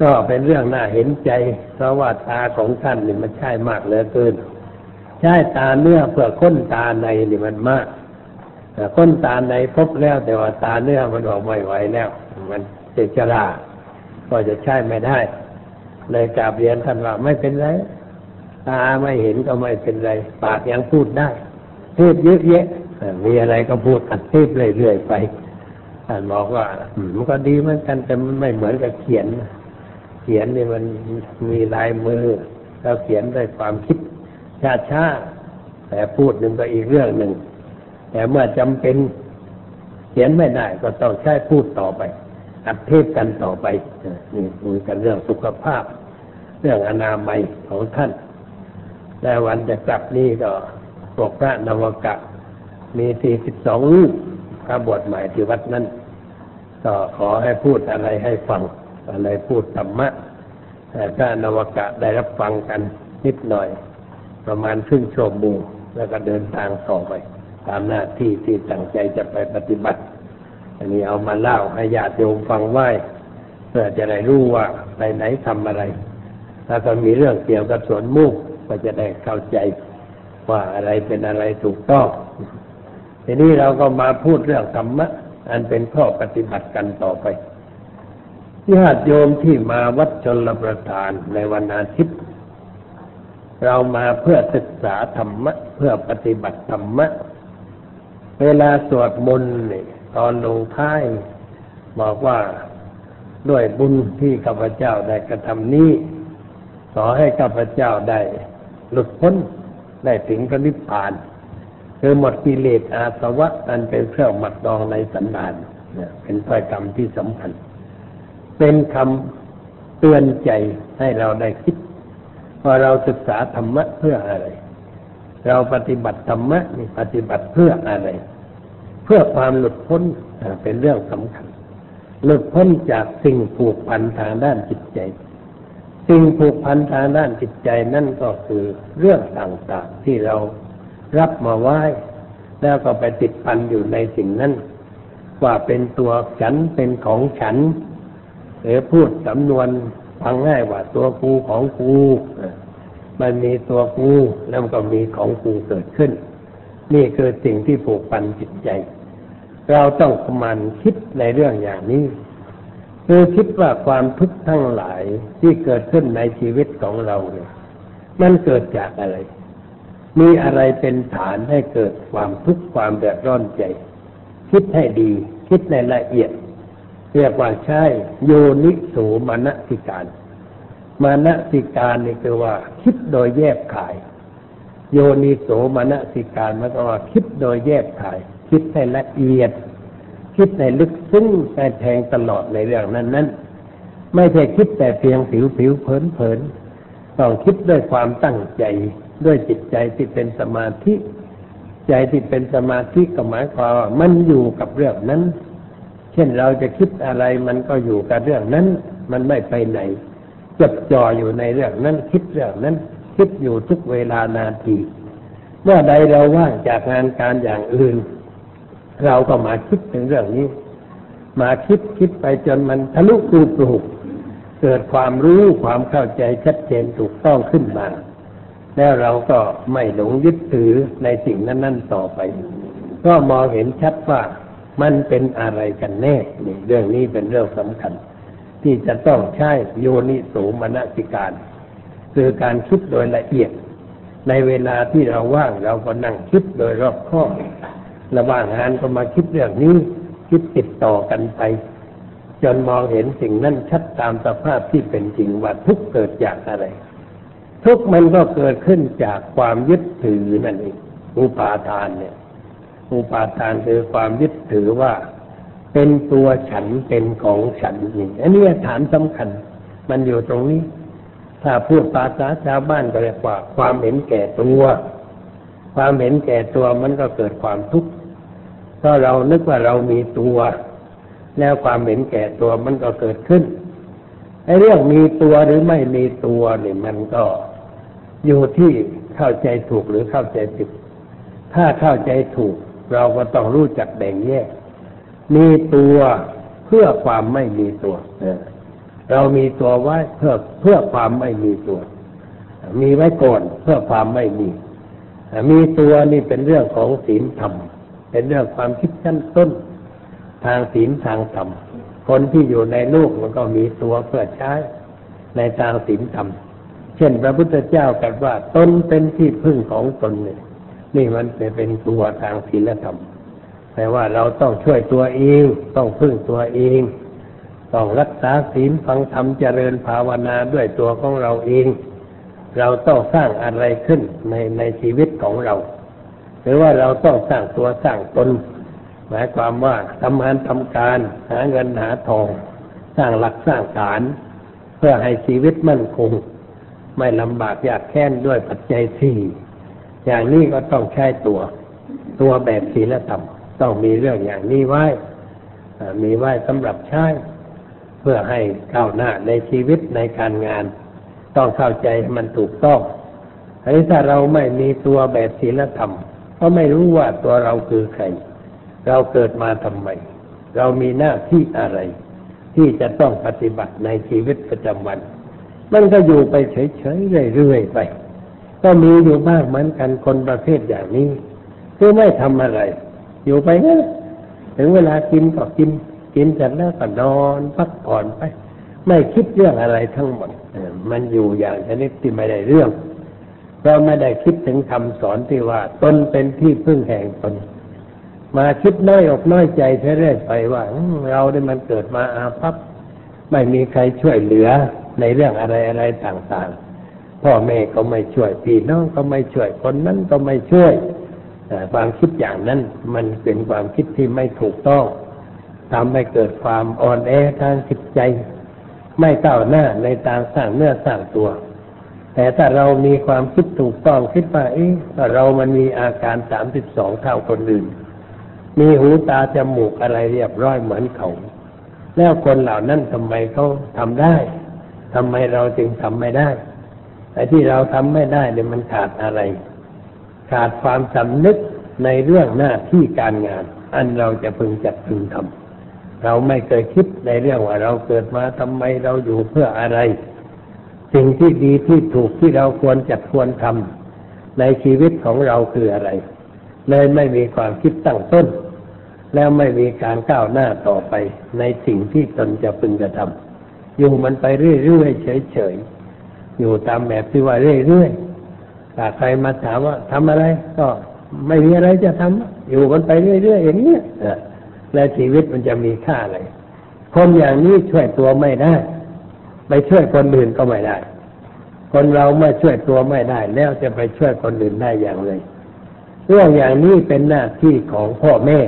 ก็เป็นเรื่องน่าเห็นใจ เพราะว่าตาของท่านนี่มันใช่มากเหลือเกิน ใช่ตาเนื้อเพื่อค้นตาในนี่มันมากค้นตาในพบแล้วแต่ว่าตาเนื้อมันออกไม่ไหวแล้ว มันเจจราก็จะใช้ไม่ได้ เลยกราบเรียนท่านว่าไม่เป็นไร ตาไม่เห็นก็ไม่เป็นไร ปากยังพูดได้พูดเยอะแยะมีอะไรก็พูดอัดเทปเรื่อยๆไป ท่านบอกว่ามันก็ดีเหมือนกันแต่มันไม่เหมือนกับเขียน เขียนนี่มันมีลายมือ แล้วเขียนด้วยความคิดช้าช้าแต่พูดหนึ่งก็อีกเรื่องหนึ่งแต่เมื่อจำเป็นเขียนไม่ได้ ก็ต้องใช้พูดต่อไป อัดเทปกันต่อไปนี่คุยกันเรื่องสุขภาพ เรื่องอนามัยของท่านแต่วันจะกลับนี่ก็พวกพระนวกะมีสี่สิบสองรูป พระบวชใหม่ที่วัดนั้นก็ขอให้พูดอะไรให้ฟังอะไรพูดธรรมะแต่พระนวกะได้รับฟังกันนิดหน่อย ประมาณครึ่งชั่วโมงแล้วก็เดินทางต่อไป ตามหน้าที่ที่ตั้งใจจะไปปฏิบัติ อันนี้เอามาเล่าให้ญาติโยมฟังไว้เพื่อจะได้รู้ว่าไปไหนทำอะไร ถ้าก็มีเรื่องเกี่ยวกับสวนมุกก็จะได้เข้าใจว่าอะไรเป็นอะไรถูกต้อง ทีนี้เราก็มาพูดเรื่องธรรมะ อันเป็นข้อปฏิบัติกันต่อไปญาติโยมที่มาวัดชนลประทานในวันอาทิตย์ เรามาเพื่อศึกษาธรรมะ เพื่อปฏิบัติธรรมะ เวลาสวดมนต์นี่ตอนลงท้าย บอกว่าด้วยบุญที่ข้าพเจ้าได้กระทำนี้ ขอให้ข้าพเจ้าได้หลุดพ้นได้ถึงพระนิพพาน คือหมดกิเลสอาสวะอันเป็นเครื่องหมัดดองในสันดานเนี่ยเป็นถ้อยคำที่สำคัญ เป็นคำเตือนใจให้เราได้คิด ว่าเราศึกษาธรรมะเพื่ออะไร เราปฏิบัติธรรมะนี่ปฏิบัติเพื่ออะไร เพื่อความหลุดพ้นเป็นเรื่องสำคัญ หลุดพ้นจากสิ่งผูกพันทางด้านจิตใจ สิ่งผูกพันทางด้านจิตใจนั่นก็คือเรื่องต่างๆที่เรา รับมาไหว้ แล้วก็ไปติดพันอยู่ในสิ่งนั้น ว่าเป็นตัวฉันเป็นของฉันหรือพูดสำนวนฟังง่ายว่าตัวกูของกูมันมีตัวกูแล้วก็มีของกูเกิดขึ้น นี่คือสิ่งที่ผูกพันจิตใจ เราต้องมันคิดในเรื่องอย่างนี้ คือคิดว่าความทุกข์ทั้งหลายที่เกิดขึ้นในชีวิตของเราเนี่ยมันเกิดจากอะไร มีอะไรเป็นฐานให้เกิดความทุกข์ความแดดร้อนใจ คิดให้ดี คิดในละเอียด เรียกว่าใช่โยนิสูมนสิการมานสิการนี่คือว่า คิดโดยแยบขาย โยนิโสมนสิการมันก็ว่า คิดโดยแยบขาย คิดให้ละเอียด คิดในลึกซึ้งแต่แทงตลอดในเรื่องนั้นนั้นไม่ใช่คิดแต่เพียงผิวผิวเผินเผินต้องคิดด้วยความตั้งใจ ด้วยจิตใจที่เป็นสมาธิ ใจที่เป็นสมาธิก็หมายความว่ามันอยู่กับเรื่องนั้น เช่นเราจะคิดอะไรมันก็อยู่กับเรื่องนั้น มันไม่ไปไหนจดจ่ออยู่ในเรื่องนั้น คิดเรื่องนั้น คิดอยู่ทุกเวลานาทีเมื่อใดเราว่างจากงานการอย่างอื่น เราก็มาคิดถึงเรื่องนี้ มาคิดคิดไปจนมันทะลุปลุกปลุกเกิดความรู้ความเข้าใจชัดเจนถูกต้องขึ้นมา แล้วเราก็ไม่หลงยึดถือในสิ่งนั้น ๆ ต่อไป ก็มองเห็นชัดว่ามันเป็นอะไรกันแน่นี่เรื่องนี้เป็นเรื่องสำคัญ ที่จะต้องใช้โยนิโสมนสิการ คือการคิดโดยละเอียด ในเวลาที่เราว่างเราก็นั่งคิดโดยรอบคอระหว่างงานก็มาคิดเรื่องนี้คิดติดต่อกันไป จนมองเห็นสิ่งนั้นชัดตามสภาพที่เป็นจริงว่าทุกเกิดจากอะไร ทุกมันก็เกิดขึ้นจากความยึดถือนั่นเองอุปาทานเนี่ย อุปาทานคือความยึดถือว่าเป็นตัวฉันเป็นของฉันนี่อันนี้ฐานสำคัญ มันอยู่ตรงนี้ ถ้าพูดภาษาชาวบ้านก็เรียกว่า ความเห็นแก่ตัว ความเห็นแก่ตัวมันก็เกิดความทุกข์เพราะเรานึกว่าเรามีตัว แล้วความเห็นแก่ตัวมันก็เกิดขึ้นไอ้เรื่องมีตัวหรือไม่มีตัวเนี่ยมันก็ อยู่ที่เข้าใจถูกหรือเข้าใจผิด ถ้าเข้าใจถูก เราก็ต้องรู้จักแบ่งแยก มีตัวเพื่อความไม่มีตัวเรามีตัวไว้เพื่อเพื่อความไม่มีตัว มีไว้ก่อนเพื่อความไม่มี มีตัวนี่เป็นเรื่องของศีลธรรม เป็นเรื่องความคิดชั้นต้น ทางศีลทางธรรม คนที่อยู่ในโลกมันก็มีตัวเพื่อใช้ในทางศีลธรรม เช่นพระพุทธเจ้ากัดว่าตนเป็นที่พึ่งของตนเนี่ย นี่มันเป็นตัวทางศีลธรรมแปลว่าเราต้องช่วยตัวเอง ต้องพึ่งตัวเอง ต้องรักษาศีลฟังธรรมเจริญภาวนาด้วยตัวของเราเอง เราต้องสร้างอะไรขึ้นในในชีวิตของเรา หรือว่าเราต้องสร้างตัวสร้างตน หมายความว่าทำงานทำการ หาเงินหาทอง สร้างหลักสร้างฐาน เพื่อให้ชีวิตมั่นคง ไม่ลำบากยากแค้นด้วยปัจจัยสี่อย่างนี้ก็ต้องใช้ตัว ตัวแบบศีลธรรมต้องมีเรื่องอย่างนี้ไว้มีไว้สำหรับใช้เพื่อให้ก้าวหน้าในชีวิตในการงาน ต้องเข้าใจมันถูกต้องอันนี้ถ้าเราไม่มีตัวแบบศีลธรรม ก็ไม่รู้ว่าตัวเราคือใคร เราเกิดมาทำไม เรามีหน้าที่อะไร ที่จะต้องปฏิบัติในชีวิตประจำวัน มันก็อยู่ไปเฉยๆเรื่อยๆไป ก็มีอยู่มากเหมือนกันคนประเภทอย่างนี้ คือไม่ทำอะไร อยู่ไปนั่นถึงเวลากินก็กิน กินเสร็จแล้วก็นอนพักผ่อนไป ไม่คิดเรื่องอะไรทั้งหมดมันอยู่อย่างชนิดที่ไม่ได้เรื่องเราไม่ได้คิดถึงคำสอนที่ว่าตนเป็นที่พึ่งแห่งตน มาคิดน้อยอกน้อยใจเรื่อยไปว่าเราได้มันเกิดมาอาภัพไม่มีใครช่วยเหลือ ในเรื่องอะไรอะไรต่างๆ พ่อแม่ก็ไม่ช่วยพี่น้องก็ไม่ช่วยคนนั้นก็ไม่ช่วยความคิดอย่างนั้นมันเป็นความคิดที่ไม่ถูกต้องทำให้เกิดความอ่อนแอทางจิตใจ ไม่ก้าหน้าในทางสร้างเนื้อสร้างตัว แต่ถ้าเรามีความคิดถูกต้องคิดว่าเอ๊ะเรามันมีอาการสามสิบสองเท่าคนอื่น มีหูตาจมูกอะไรเรียบร้อยเหมือนเขา แล้วคนเหล่านั้นทำไมเขาทำได้ ทำไมเราจึงทำไม่ได้ไอ้ที่เราทำไม่ได้เนี่ยมันขาดอะไร ขาดความสำนึกในเรื่องหน้าที่การงาน อันเราจะพึงจัดพึงทำเราไม่เคยคิดในเรื่องว่าเราเกิดมาทำไมเราอยู่เพื่ออะไร สิ่งที่ดีที่ถูกที่เราควรจัดควรทำในชีวิตของเราคืออะไร เลยไม่มีความคิดตั้งต้น แล้วไม่มีการก้าวหน้าต่อไปในสิ่งที่ตนจะพึงจะทำ อยู่มันไปเรื่อยๆเฉยๆอยู่ตามแบบที่ว่าเรื่อยๆถ้าใครมาถามว่าทำอะไร ก็ไม่มีอะไรจะทำอยู่มันไปเรื่อยๆอย่างนี้แล้วชีวิตมันจะมีค่าอะไร คนอย่างนี้ช่วยตัวไม่ได้ ไปช่วยคนอื่นก็ไม่ได้ คนเราเมื่อช่วยตัวไม่ได้ แล้วจะไปช่วยคนอื่นได้อย่างไรเรื่องอย่างนี้เป็นหน้าที่ของพ่อแม่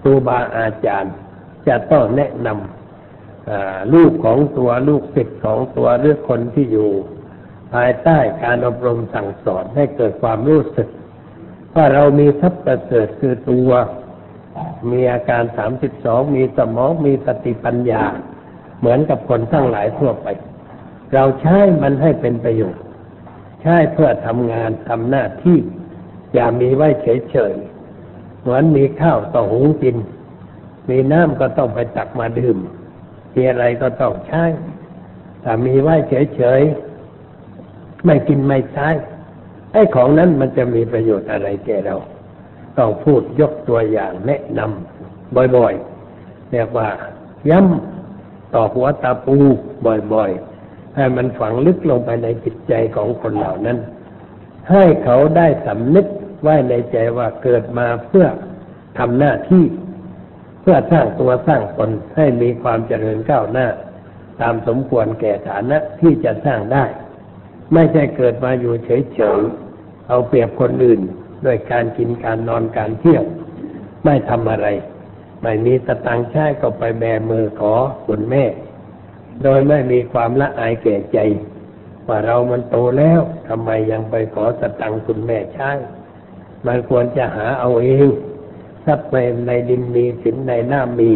ครูบาอาจารย์ จะต้องแนะนำ ลูกของตัวลูกศิษย์ของตัวหรือคนที่อยู่ ภายใต้การอบรมสั่งสอนให้เกิดความรู้สึก ว่าเรามีทรัพย์ประเสริฐคือตัวมีอาการสามสิบสองมีสมองมีสติปัญญา เหมือนกับคนทั้งหลายทั่วไป เราใช้มันให้เป็นประโยชน์ใช้เพื่อทำงานทำหน้าที่ อย่ามีไว้เฉยๆเหมือนมีข้าวต้องหุงกิน มีน้ำก็ต้องไปตักมาดื่ม มีอะไรก็ต้องใช้ถ้ามีไว้เฉยๆ ไม่กินไม่ใช้ ไอ้ของนั้นมันจะมีประโยชน์อะไรแก่เรา ต้องพูดยกตัวอย่างแนะนำบ่อยๆ เรียกว่า ย้ำต่อหัวตาปูบ่อยๆ ให้มันฝังลึกลงไปในจิตใจของคนเหล่านั้น ให้เขาได้สำนึกไว้ในใจว่าเกิดมาเพื่อทำหน้าที่ เพื่อสร้างตัวสร้างตนให้มีความเจริญก้าวหน้า ตามสมควรแก่ฐานะที่จะสร้างได้ ไม่ใช่เกิดมาอยู่เฉยๆเอาเปรียบคนอื่นด้วยการกินการนอนการเที่ยวไม่ทำอะไร ไม่มีสตังใช้ก็ไปแบมือขอคุณแม่ โดยไม่มีความละอายแก่ใจ ว่าเรามันโตแล้วทำไมยังไปขอสตังค์คุณแม่ใช้มันควรจะหาเอาเอง ทรัพย์ในดินมีสินในน้ามี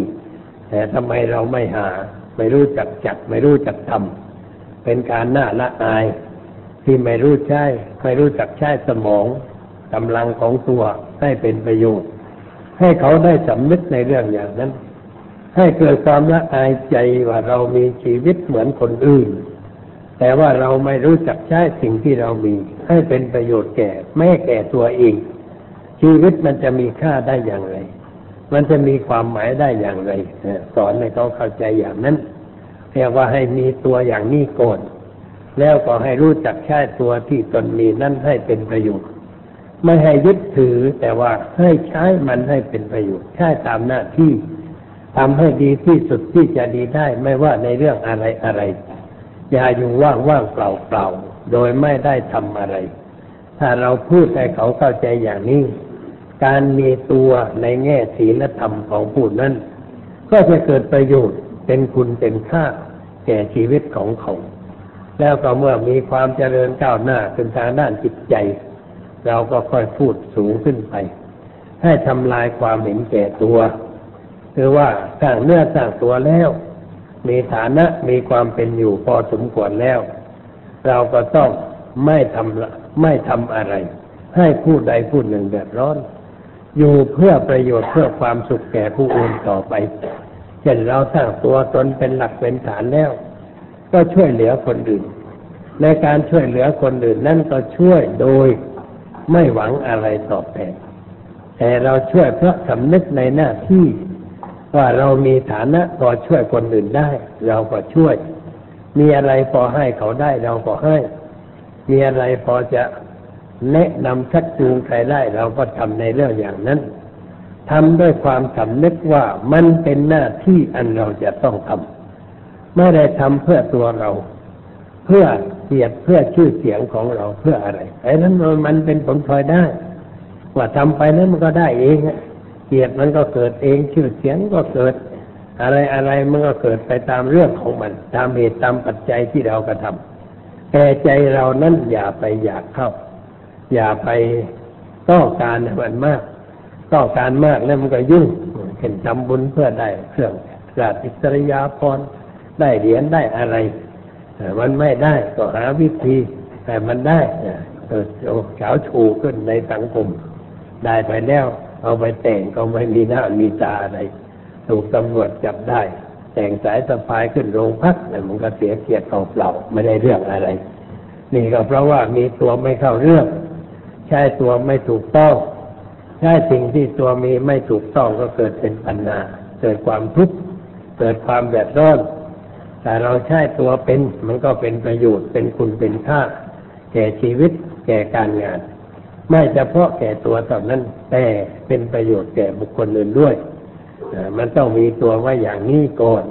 แต่ทำไมเราไม่หา ไม่รู้จักจัดไม่รู้จักทำเป็นการน่าละอาย ที่ไม่รู้ใช้ไม่รู้จักใช้สมองกำลังของตัวให้เป็นประโยชน์ ให้เขาได้สำนึกในเรื่องอย่างนั้น ให้เกิดความละอายใจว่าเรามีชีวิตเหมือนคนอื่น แต่ว่าเราไม่รู้จักใช้สิ่งที่เรามี ให้เป็นประโยชน์แก่แม่แก่ตัวเอง ชีวิตมันจะมีค่าได้อย่างไร มันจะมีความหมายได้อย่างไรสอนให้เขาเข้าใจอย่างนั้นเรียกว่าให้มีตัวอย่างนี้ก่อนแล้วก็ให้รู้จักใช้ตัวที่ตนมีนั่นให้เป็นประโยชน์ ไม่ให้ยึดถือแต่ว่าให้ใช้มันให้เป็นประโยชน์ใช้ตามหน้าที่ทำให้ดีที่สุดที่จะดีได้ ไม่ว่าในเรื่องอะไรอะไร อย่าอยู่ว่างว่างเปล่าเปล่าโดยไม่ได้ทำอะไร ถ้าเราพูดให้เขาเข้าใจอย่างนี้ การมีตัวในแง่ศีลธรรมของผู้นั้น ก็จะเกิดประโยชน์เป็นคุณเป็นค่าแก่ชีวิตของเขา แล้วก็เมื่อมีความเจริญก้าวหน้าขึ้นทางด้านจิตใจ เราก็ค่อยพูดสูงขึ้นไป ให้ทำลายความเห็นแก่ตัวคือว่าสร้างเนื้อสร้างตัวแล้ว มีฐานะมีความเป็นอยู่พอสมควรแล้ว เราก็ต้องไม่ทำไม่ทำอะไร ให้ผู้ใดผู้หนึ่งเดือดร้อน อยู่เพื่อประโยชน์เพื่อความสุขแก่ผู้อื่นต่อไป เช่นเราสร้างตัวตนเป็นหลักเป็นฐานแล้ว ก็ช่วยเหลือคนอื่น ในการช่วยเหลือคนอื่นนั่นก็ช่วยโดยไม่หวังอะไรตอบแทน แต่เราช่วยเพราะสำนึกในหน้าที่ ว่าเรามีฐานะพอช่วยคนอื่นได้ เราก็ช่วย มีอะไรพอให้เขาได้เราก็ให้ มีอะไรพอจะ แนะนำชักจูงใครได้เราก็ทำในเรื่องอย่างนั้นทำด้วยความสำนึกว่ามันเป็นหน้าที่อันเราจะต้องทำไม่ได้ทำเพื่อตัวเรา เพื่อเกียรติเพื่อชื่อเสียงของเราเพื่ออะไรไอ้นั้นมันเป็นผลพลอยได้ ว่าทำไปนั้นมันก็ได้เองเกียรติมันก็เกิดเองชื่อเสียงก็เกิด อะไรอะไรมันก็เกิดไปตามเรื่องของมัน ตามเหตุตามปัจจัยที่เรากระทำแต่ใจเรานั้นอย่าไปอยากเข้า อย่าไปต้องการมันมาก ต้องการมากแล้วมันก็ยุ่งเห็นทำบุญเพื่อได้เครื่องราชอิสริยาภรณ์ได้เหรียญได้อะไรมันไม่ได้ก็หาวิธีแต่มันได้เกิดเฉาชูขึ้นในสังคม ได้ไปแล้ว เอาไปแต่งก็ไม่มีหน้ามีตาอะไร ถูกตำรวจจับได้ แต่งสายสะพายขึ้นโรงพักเนี่มันก็เสียเกียรติเปล่าๆไม่ได้เรื่องอะไร นี่ก็เพราะว่ามีตัวไม่เข้าเรื่อง ใช้ตัวไม่ถูกต้อง ใช้สิ่งที่ตัวมีไม่ถูกต้องก็เกิดเป็นปัญหาเกิดความทุกข์เกิดความแดดร้อน แต่เราใช้ตัวเป็นมันก็เป็นประโยชน์เป็นคุณเป็นค่าแก่ชีวิตแก่การงาน ไม่เฉพาะแก่ตัวเท่นั้น แต่เป็นประโยชน์แก่บุคคลอื่นด้วยมันต้องมีตัวไว้อย่างนี้ก่อน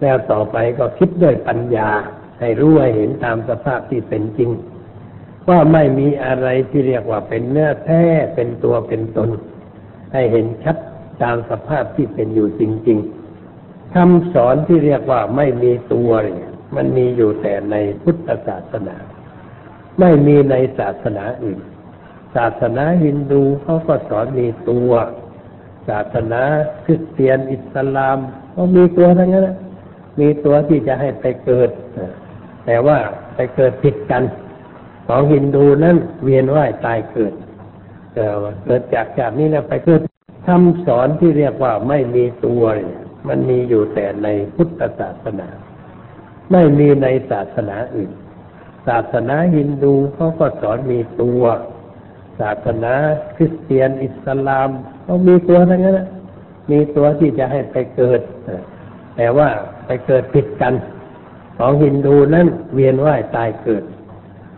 แล้วต่อไปก็คิดด้วยปัญญา ให้รู้ให้เห็นตามสภาพที่เป็นจริง ว่าไม่มีอะไรที่เรียกว่าเป็นเนื้อแท้เป็นตัวเป็นตน ให้เห็นชัดตามสภาพที่เป็นอยู่จริงๆคำสอนที่เรียกว่าไม่มีตัวเนี่ย มันมีอยู่แต่ในพุทธศาสนา ไม่มีในศาสนาอื่น ศาสนาฮินดูเขาก็สอนมีตัว ศาสนาคริสเตียนอิสลามก็มีตัวทั้งนั้นมีตัวที่จะให้ไปเกิด แต่ว่าไปเกิดผิดกัน ของฮินดูนั้นเวียนว่ายตายเกิดเกิดจากจากนี้แล้วไปเกิดคำสอนที่เรียกว่าไม่มีตัวมันมีอยู่แต่ในพุทธศาสนา ไม่มีในศาสนาอื่น ศาสนาฮินดูเขาก็สอนมีตัว ศาสนาคริสเตียนอิสลามเขามีตัวทั้งนั้นมีตัวที่จะให้ไปเกิดแต่ว่าไปเกิดผิดกัน ของฮินดูนั้นเวียนว่ายตายเกิด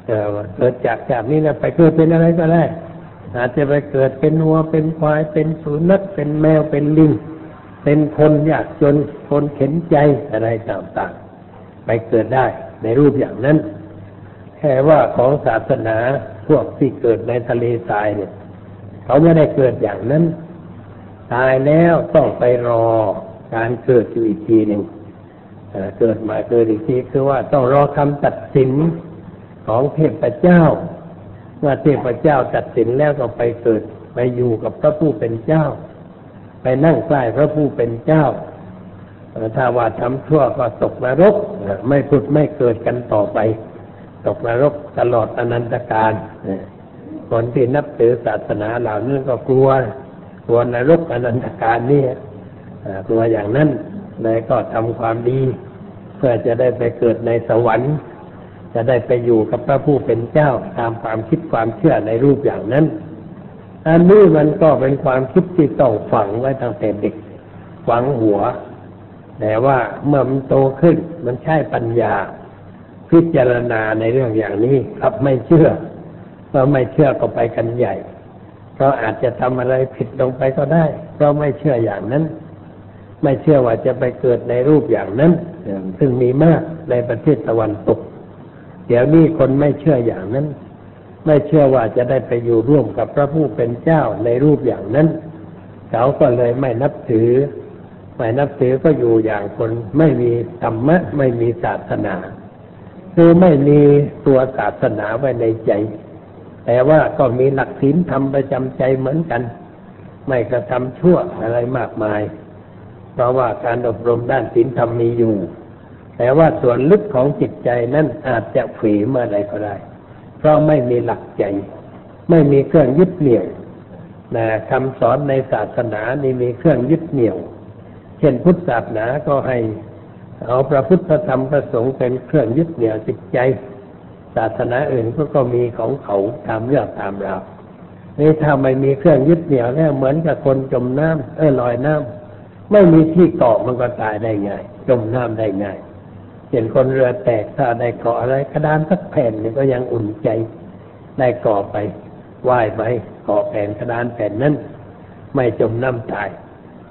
เกิดจากจากนี้นะไปเกิดเป็นอะไรก็ได้ อาจจะไปเกิดเป็นวัวเป็นควายเป็นสุนัขเป็นแมวเป็นลิงเป็นคนยากจนคนเข็นใจอะไรต่างๆ ไปเกิดได้ในรูปอย่างนั้นแค่ว่าของศาสนาพวกที่เกิดในทะเลทรายเนี่ย เขาไม่ได้เกิดอย่างนั้น ตายแล้วต้องไปรอการเกิดอยู่อีกทีหนึ่งเกิดมาเกิดอีกทีคือว่าต้องรอคำตัดสิน ของเทพเจ้าเมื่อเทพเจ้าตัดสินแล้วก็ไปเกิดไปอยู่กับพระผู้เป็นเจ้า ไปนั่งใกล้พระผู้เป็นเจ้าถ้าว่าทำชั่วก็ตกนรกไม่พุดไม่เกิดกันต่อไป ตกนรกตลอดอนันตการคนที่นับถือศาสนาเหล่านั้ก็กลัวกลัวนรกอนันตการนี่กลัวอย่างนั้นเลยก็ทำความดี เพื่อจะได้ไปเกิดในสวรรค์ จะได้ไปอยู่กับพระผู้เป็นเจ้าตามความคิดความเชื่อในรูปอย่างนั้น อันนี้มันก็เป็นความคิดที่ต้องฝังไว้ตั้งแต่เด็ก ฝังหัว แต่ว่าเมื่อมันโตขึ้นมันใช้ปัญญา พิจารณาในเรื่องอย่างนี้ครับไม่เชื่อเราไม่เชื่อก็ไปกันใหญ่เราอาจจะทำอะไรผิดลงไปก็ได้เราไม่เชื่ออย่างนั้น ไม่เชื่อว่าจะไปเกิดในรูปอย่างนั้น ซึ่งมีมากในประเทศตะวันตก เดี๋ยวนี้คนไม่เชื่ออย่างนั้น ไม่เชื่อว่าจะได้ไปอยู่ร่วมกับพระผู้เป็นเจ้าในรูปอย่างนั้น เขาก็เลยไม่นับถือ ไม่นับถือก็อยู่อย่างคนไม่มีธรรมะ ไม่มีศาสนาคือไม่มีตัวศาสนาไว้ในใจ แต่ว่าก็มีหลักศีลธรรมประจำใจเหมือนกัน ไม่กระทำชั่วอะไรมากมาย เพราะว่าการอบรมด้านศีลธรรมมีอยู่ แต่ว่าส่วนลึกของจิตใจนั้นอาจจะฝีเมื่อใดก็ได้ เพราะไม่มีหลักใจ ไม่มีเครื่องยึดเหนี่ยวนะคำสอนในศาสนานี่มีเครื่องยึดเหนี่ยว เช่นพุทธศาสนาก็ให้เอาพระพุทธธรรมประสงค์เป็นเครื่องยึดเหนี่ยวจิตใจ ศาสนาอื่นก็ก็มีของเขาตามเรื่องตามราวนี่ถ้าไม่มีเครื่องยึดเหนี่ยวเนี่ยเหมือนกับคนจมน้ำเออลอยน้ำไม่มีที่เกาะมันก็ตายได้ง่าย จมน้ำได้ง่าย เห็นคนเรือแตกถ้าได้เกาะอะไรกระดานสักแผ่นนี่ก็ยังอุ่นใจได้เกาะไปว่ายไปเกาะแผ่นกระดานแผ่นนั้นไม่จมน้ำตาย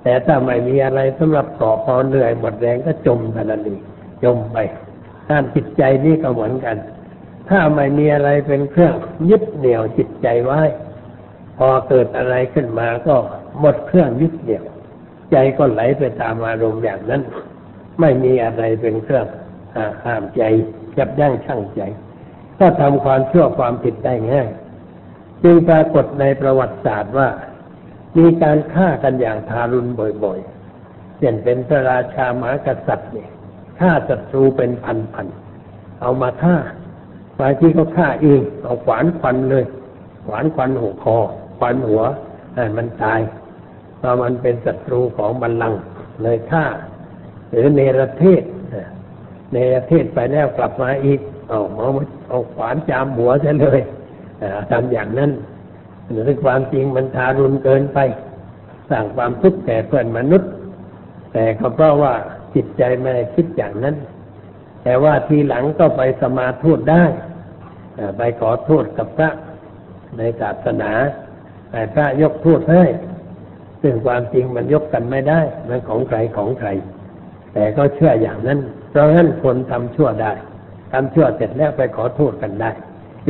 แต่ถ้าไม่มีอะไรสำหรับเกาะพอเหนื่อยหมดแรงก็จมทันทีจมไปด้านจิตใจนี่ก็เหมือนกัน ถ้าไม่มีอะไรเป็นเครื่องยึดเหนี่ยวจิตใจไว้ พอเกิดอะไรขึ้นมาก็หมดเครื่องยึดเหนี่ยว ใจก็ไหลไปตามอารมณ์อย่างนั้น ไม่มีอะไรเป็นเครื่อง ห้ามใจยับยั้งชั่งใจ ก็ทำความชั่วความผิดได้ง่าย จึงปรากฏในประวัติศาสตร์ว่า มีการฆ่ากันอย่างทารุณบ่อยๆเช่นเป็นพระราชามหากษัตริย์เนี่ยฆ่าศัตรูเป็นพันๆเอามาฆ่าบางทีก็ฆ่าเองเอาขวานควันเลยขวานควันหัวคอควันหัวนั่นมันตายเพราะมันเป็นศัตรูของบัลลังก์เลยฆ่า หรือเนรเทศ เนรเทศไปแล้วกลับมาอีก เอาเอาเอาขวานจามหัวซะเลยทำอย่างนั้นหรือความจริงมันทารุณเกินไปสร้างความทุกข์แก่เพื่อนมนุษย์ แต่ก็เพราะว่าจิตใจไม่ได้คิดอย่างนั้น แต่ว่าทีหลังก็ไปสมาทูตได้ไปขอโทษกับพระในศาสนาแต่พระยกโทษให้ซึ่งความจริงมันยกกันไม่ได้ มันของใครของใคร แต่ก็เชื่ออย่างนั้น เพราะงั้นคนทำชั่วได้ทำชั่วเสร็จแล้วไปขอโทษกันได้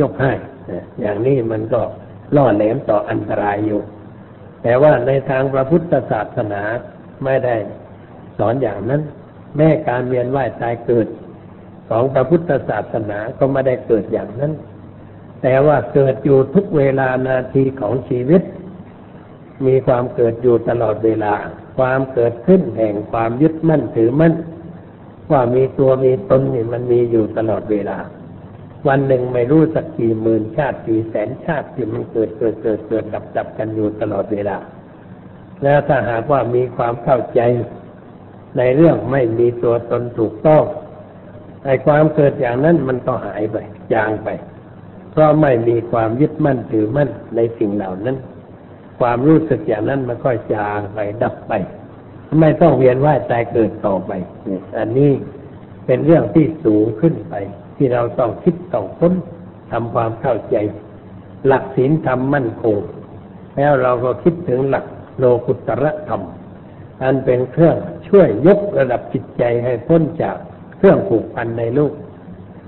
ยกให้อย่างนี้มันก็ล่อแหลมต่ออันตรายอยู่ แต่ว่าในทางพระพุทธศาสนาไม่ได้สอนอย่างนั้น แม้การเวียนว่ายตายเกิด ของพระพุทธศาสนาก็ไม่ได้เกิดอย่างนั้น แต่ว่าเกิดอยู่ทุกเวลานาทีของชีวิต มีความเกิดอยู่ตลอดเวลา ความเกิดขึ้นแห่งความยึดมั่นถือมั่น ว่ามีตัวมีตนนี่มันมีอยู่ตลอดเวลา วันหนึ่งไม่รู้สักกี่หมื่นชาติกี่แสนชาติที่มันเกิดเกิดเกิดเกิดดับดับกันอยู่ตลอดเวลา แล้วถ้าหากว่ามีความเข้าใจในเรื่องไม่มีตัวตนถูกต้องไอ้ความเกิดอย่างนั้นมันก็หายไปจางไป เพราะไม่มีความยึดมั่นถือมั่นในสิ่งเหล่านั้น ความรู้สึกอย่างนั้นมันก็จางไปดับไป ไม่ต้องเวียนว่ายตายเกิดต่อไปอันนี้เป็นเรื่องที่สูงขึ้นไป ที่เราต้องคิดต้องค้นทำความเข้าใจ หลักศีลธรรมมั่นคง แล้วเราก็คิดถึงหลักโลกุตระธรรม อันเป็นเครื่องช่วยยกระดับจิตใจให้พ้นจากเครื่องผูกพันในโลก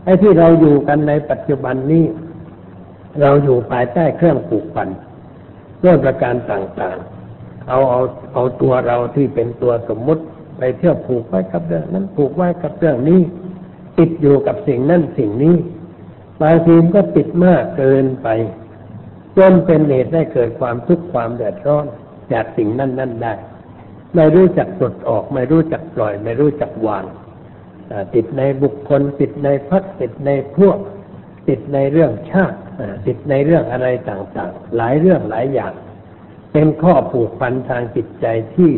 ไอ้ที่เราอยู่กันในปัจจุบันนี้ เราอยู่ภายใต้เครื่องผูกพันด้วยประการต่างๆ เอาเอาเอาตัวเราที่เป็นตัวสมมุติไปเที่ยวผูกไว้กับเรื่องนั้นผูกไว้กับเรื่องนี้ ติดอยู่กับสิ่งนั้นสิ่งนี้บางทีก็ติดมากเกินไปจนเป็นเหตุให้เกิดความทุกข์ความเดือดร้อน จากสิ่งนั้นนั่นได้ ไม่รู้จักปลดออก ไม่รู้จักปล่อย ไม่รู้จักวางติดในบุคคล ติดในพักติดในพวก ติดในเรื่องชาติติดในเรื่องอะไรต่างๆ หลายเรื่องหลายอย่าง เป็นข้อผูกพันทางจิตใจที่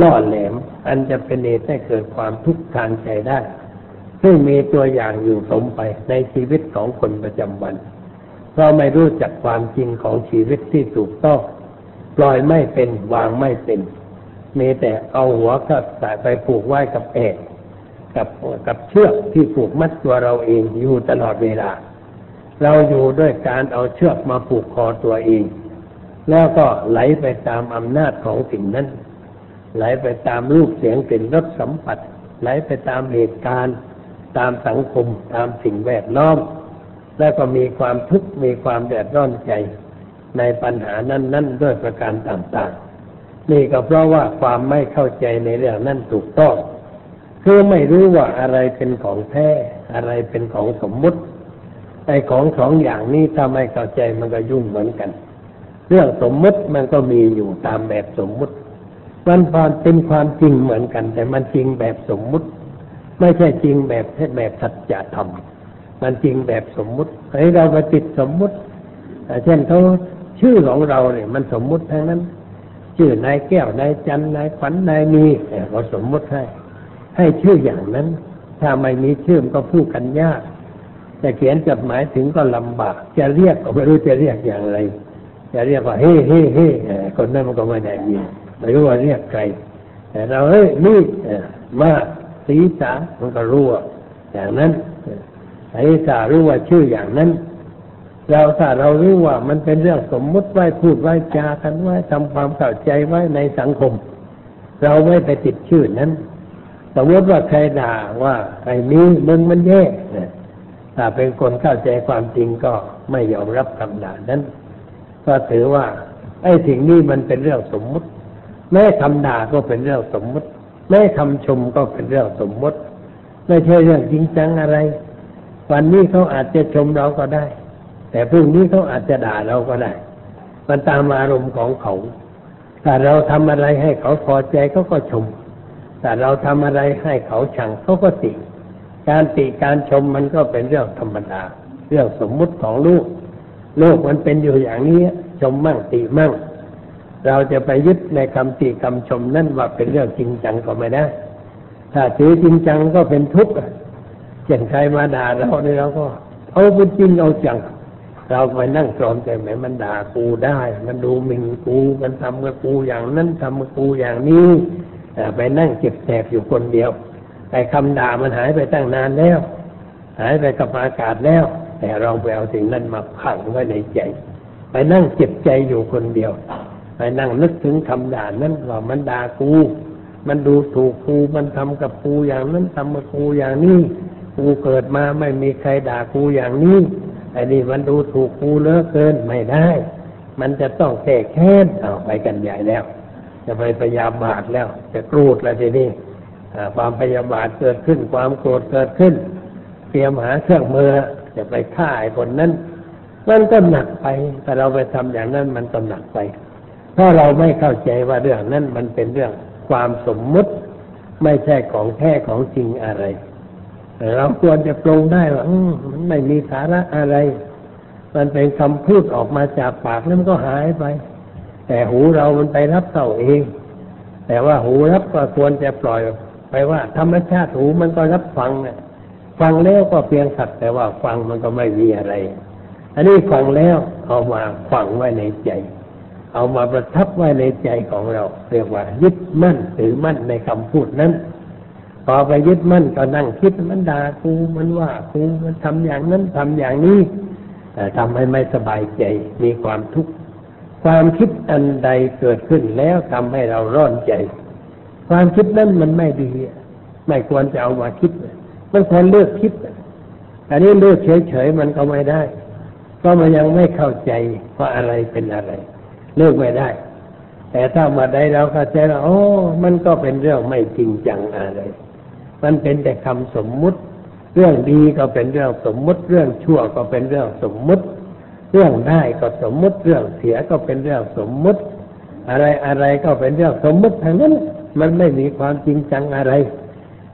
ล่อแหลม อันจะเป็นเหตุให้เกิดความทุกข์ทางใจได้ ซึ่งมีตัวอย่างอยู่สมไปในชีวิตของคนประจำวันเพราะไม่รู้จักความจริงของชีวิตที่ถูกต้องปล่อยไม่เป็นวางไม่เป็นมีแต่เอาหัวก็สายไปผูกไว้กับเอกกับกับเชือกที่ผูกมัดตัวเราเองอยู่ตลอดเวลา เราอยู่ด้วยการเอาเชือกมาผูกคอตัวเอง แล้วก็ไหลไปตามอำนาจของสิ่งนั้น ไหลไปตามรูปเสียงกลิ่นรสสัมผัส ไหลไปตามเหตุการณ์ ตามสังคม ตามสิ่งแวดล้อม แล้วก็มีความทุกข์มีความเดือดร้อนใจ ในปัญหานั้น ๆ ด้วยประการต่างๆ นี่ก็เพราะว่าความไม่เข้าใจในเรื่องนั้นถูกต้องคือไม่รู้ว่าอะไรเป็นของแท้อะไรเป็นของสมมุติไอ้ของสองอย่างนี้ถ้าไม่เข้าใจมันก็ยุ่งเหมือนกัน เรื่องสมมุติมันก็มีอยู่ตามแบบสมมุติ มันความเป็นความจริงเหมือนกัน แต่มันจริงแบบสมมุติ ไม่ใช่จริงแบบแบบสัจธรรมมันจริงแบบสมมุติให้เราไปติดสมมุติเช่นเขาชื่อของเราเนี่ย มันสมมุติทั้งนั้น ชื่อนายแก้วนายจันนายขวัญนายมีเขาสมมติให้ ให้ชื่ออย่างนั้น ถ้าไม่มีชื่อมก็พูดกันยากจะเขียนจดหมายถึงก็ลำบาก จะเรียกก็ไม่รู้จะเรียกอย่างไร จะเรียกว่าเฮ้เฮ้เฮ้คนนั้นมันก็ไม่ได้ยินไม่รู้ว่าเรียกใครแต่เราเฮ้ยนี่มาศีสามันก็รู้อย่างนั้นศีสารู้ว่าชื่ออย่างนั้น เราถ้าเรารู้ว่ามันเป็นเรื่องสมมุติไว้พูดไว้จากันไว้ทำความเข้าใจไว้ในสังคม เราไม่ไปติดชื่อนั้นสมมติว่าใครด่าว่าไอ้นี้มึงมันแย่ถ้าเป็นคนเข้าใจความจริงก็ไม่ยอมรับคำด่านั้น ก็ถือว่าไอ้สิ่งนี้มันเป็นเรื่องสมมุติ แม้คำด่าก็เป็นเรื่องสมมุติ แม้คำชมก็เป็นเรื่องสมมุติ ไม่ใช่เรื่องจริงจังอะไร วันนี้เขาอาจจะชมเราก็ได้ แต่พรุ่งนี้เขาอาจจะด่าเราก็ได้ มันตามอารมณ์ของเขาถ้าเราทำอะไรให้เขาพอใจเขาก็ชม แต่เราทำอะไรให้เขาชังเขาก็ติ การติการชมมันก็เป็นเรื่องธรรมดา เรื่องสมมุติของลูก โลกมันเป็นอยู่อย่างนี้ ชมมั่งติมั่ง เราจะไปยึดในคำติคำชมนั่นว่าเป็นเรื่องจริงจังก็ไม่ได้ถถ้าถือจริงจังก็เป็นทุกข์เช่นใครมาด่าเราเนี่ยเราก็ เอาเป็นจริงเอาจัง เราไปนั่งตรอมใจแหมมันด่ากูได้ มันดูหมิ่นกูมันทำกับกูอย่างนั้นทำกับกูอย่างนี้ไปนั่งเก็บแสบอยู่คนเดียวไอ้คำด่ามันหายไปตั้งนานแล้ว หายไปกับอากาศแล้ว แต่เราไปเอาสิ่งนั้นมาขังไว้ในใจ ไปนั่งเจ็บใจอยู่คนเดียว ไปนั่งนึกถึงคำด่านั้นว่ามันด่ากู มันดูถูกกูมันทำกับกูอย่างนั้นทำกับกูอย่างนี้กูเกิดมาไม่มีใครด่ากูอย่างนี้ไอ้นี่มันดูถูกกูเลือเกินไม่ได้ มันจะต้องแก้แค้นเอาไปกันใหญ่แล้ว จะไปพยายามบาดแล้ว จะกรูดแล้วทีนี้ความพยาบาทเกิดขึ้นความโกรธเกิดขึ้น เตรียมหาเครื่องมือ จะไปฆ่าไอ้คนนั้นมันก็หนักไปแต่เราไปทำอย่างนั้นมันก็หนักไป เพราะเราไม่เข้าใจว่าเรื่องนั้นมันเป็นเรื่องความสมมุติ ไม่ใช่ของแท้ของจริงอะไร เราควรจะปรงได้ว่ามันไม่มีสาระอะไร มันเป็นคำพูดออกมาจากปากแล้วมันก็หายไป แต่หูเรามันไปรับเข้าเอง แต่ว่าหูรับก็ควรจะปล่อยไปว่า ธรรมชาติหูมันก็รับฟังนะ ฟังแล้วก็เพียงสักแต่ว่าฟังมันก็ไม่มีอะไร อันนี้ฟังแล้วเอามาฝังไว้ในใจ เอามาประทับไว้ในใจของเรา เรียกว่า ยึดมั่นถือมั่นในคำพูดนั้นพอไปยึดมั่นก็นั่งคิดมันด่ากูมันว่ากูมันทำอย่างนั้นทำอย่างนี้แต่ทำให้ไม่สบายใจมีความทุกข์ความคิดอันใดเกิดขึ้นแล้วทำให้เราร้อนใจ ความคิดนั้นมันไม่ดี ไม่ควรจะเอามาคิด มันควรเลือกคิด อันนี้เลือกเฉยๆมันก็ไม่ได้ก็มันยังไม่เข้าใจว่าอะไรเป็นอะไร เลือกไม่ได้ แต่ถ้ามาได้เราเข้าใจแล้วโอ้มันก็เป็นเรื่องไม่จริงจังอะไร มันเป็นแต่คำสมมุติ เรื่องดีก็เป็นเรื่องสมมุติ เรื่องชั่วก็เป็นเรื่องสมมุติ เรื่องได้ก็สมมุติ เรื่องเสียก็เป็นเรื่องสมมุติ อะไรอะไรก็เป็นเรื่องสมมุติทั้งนั้น มันไม่มีความจริงจังอะไร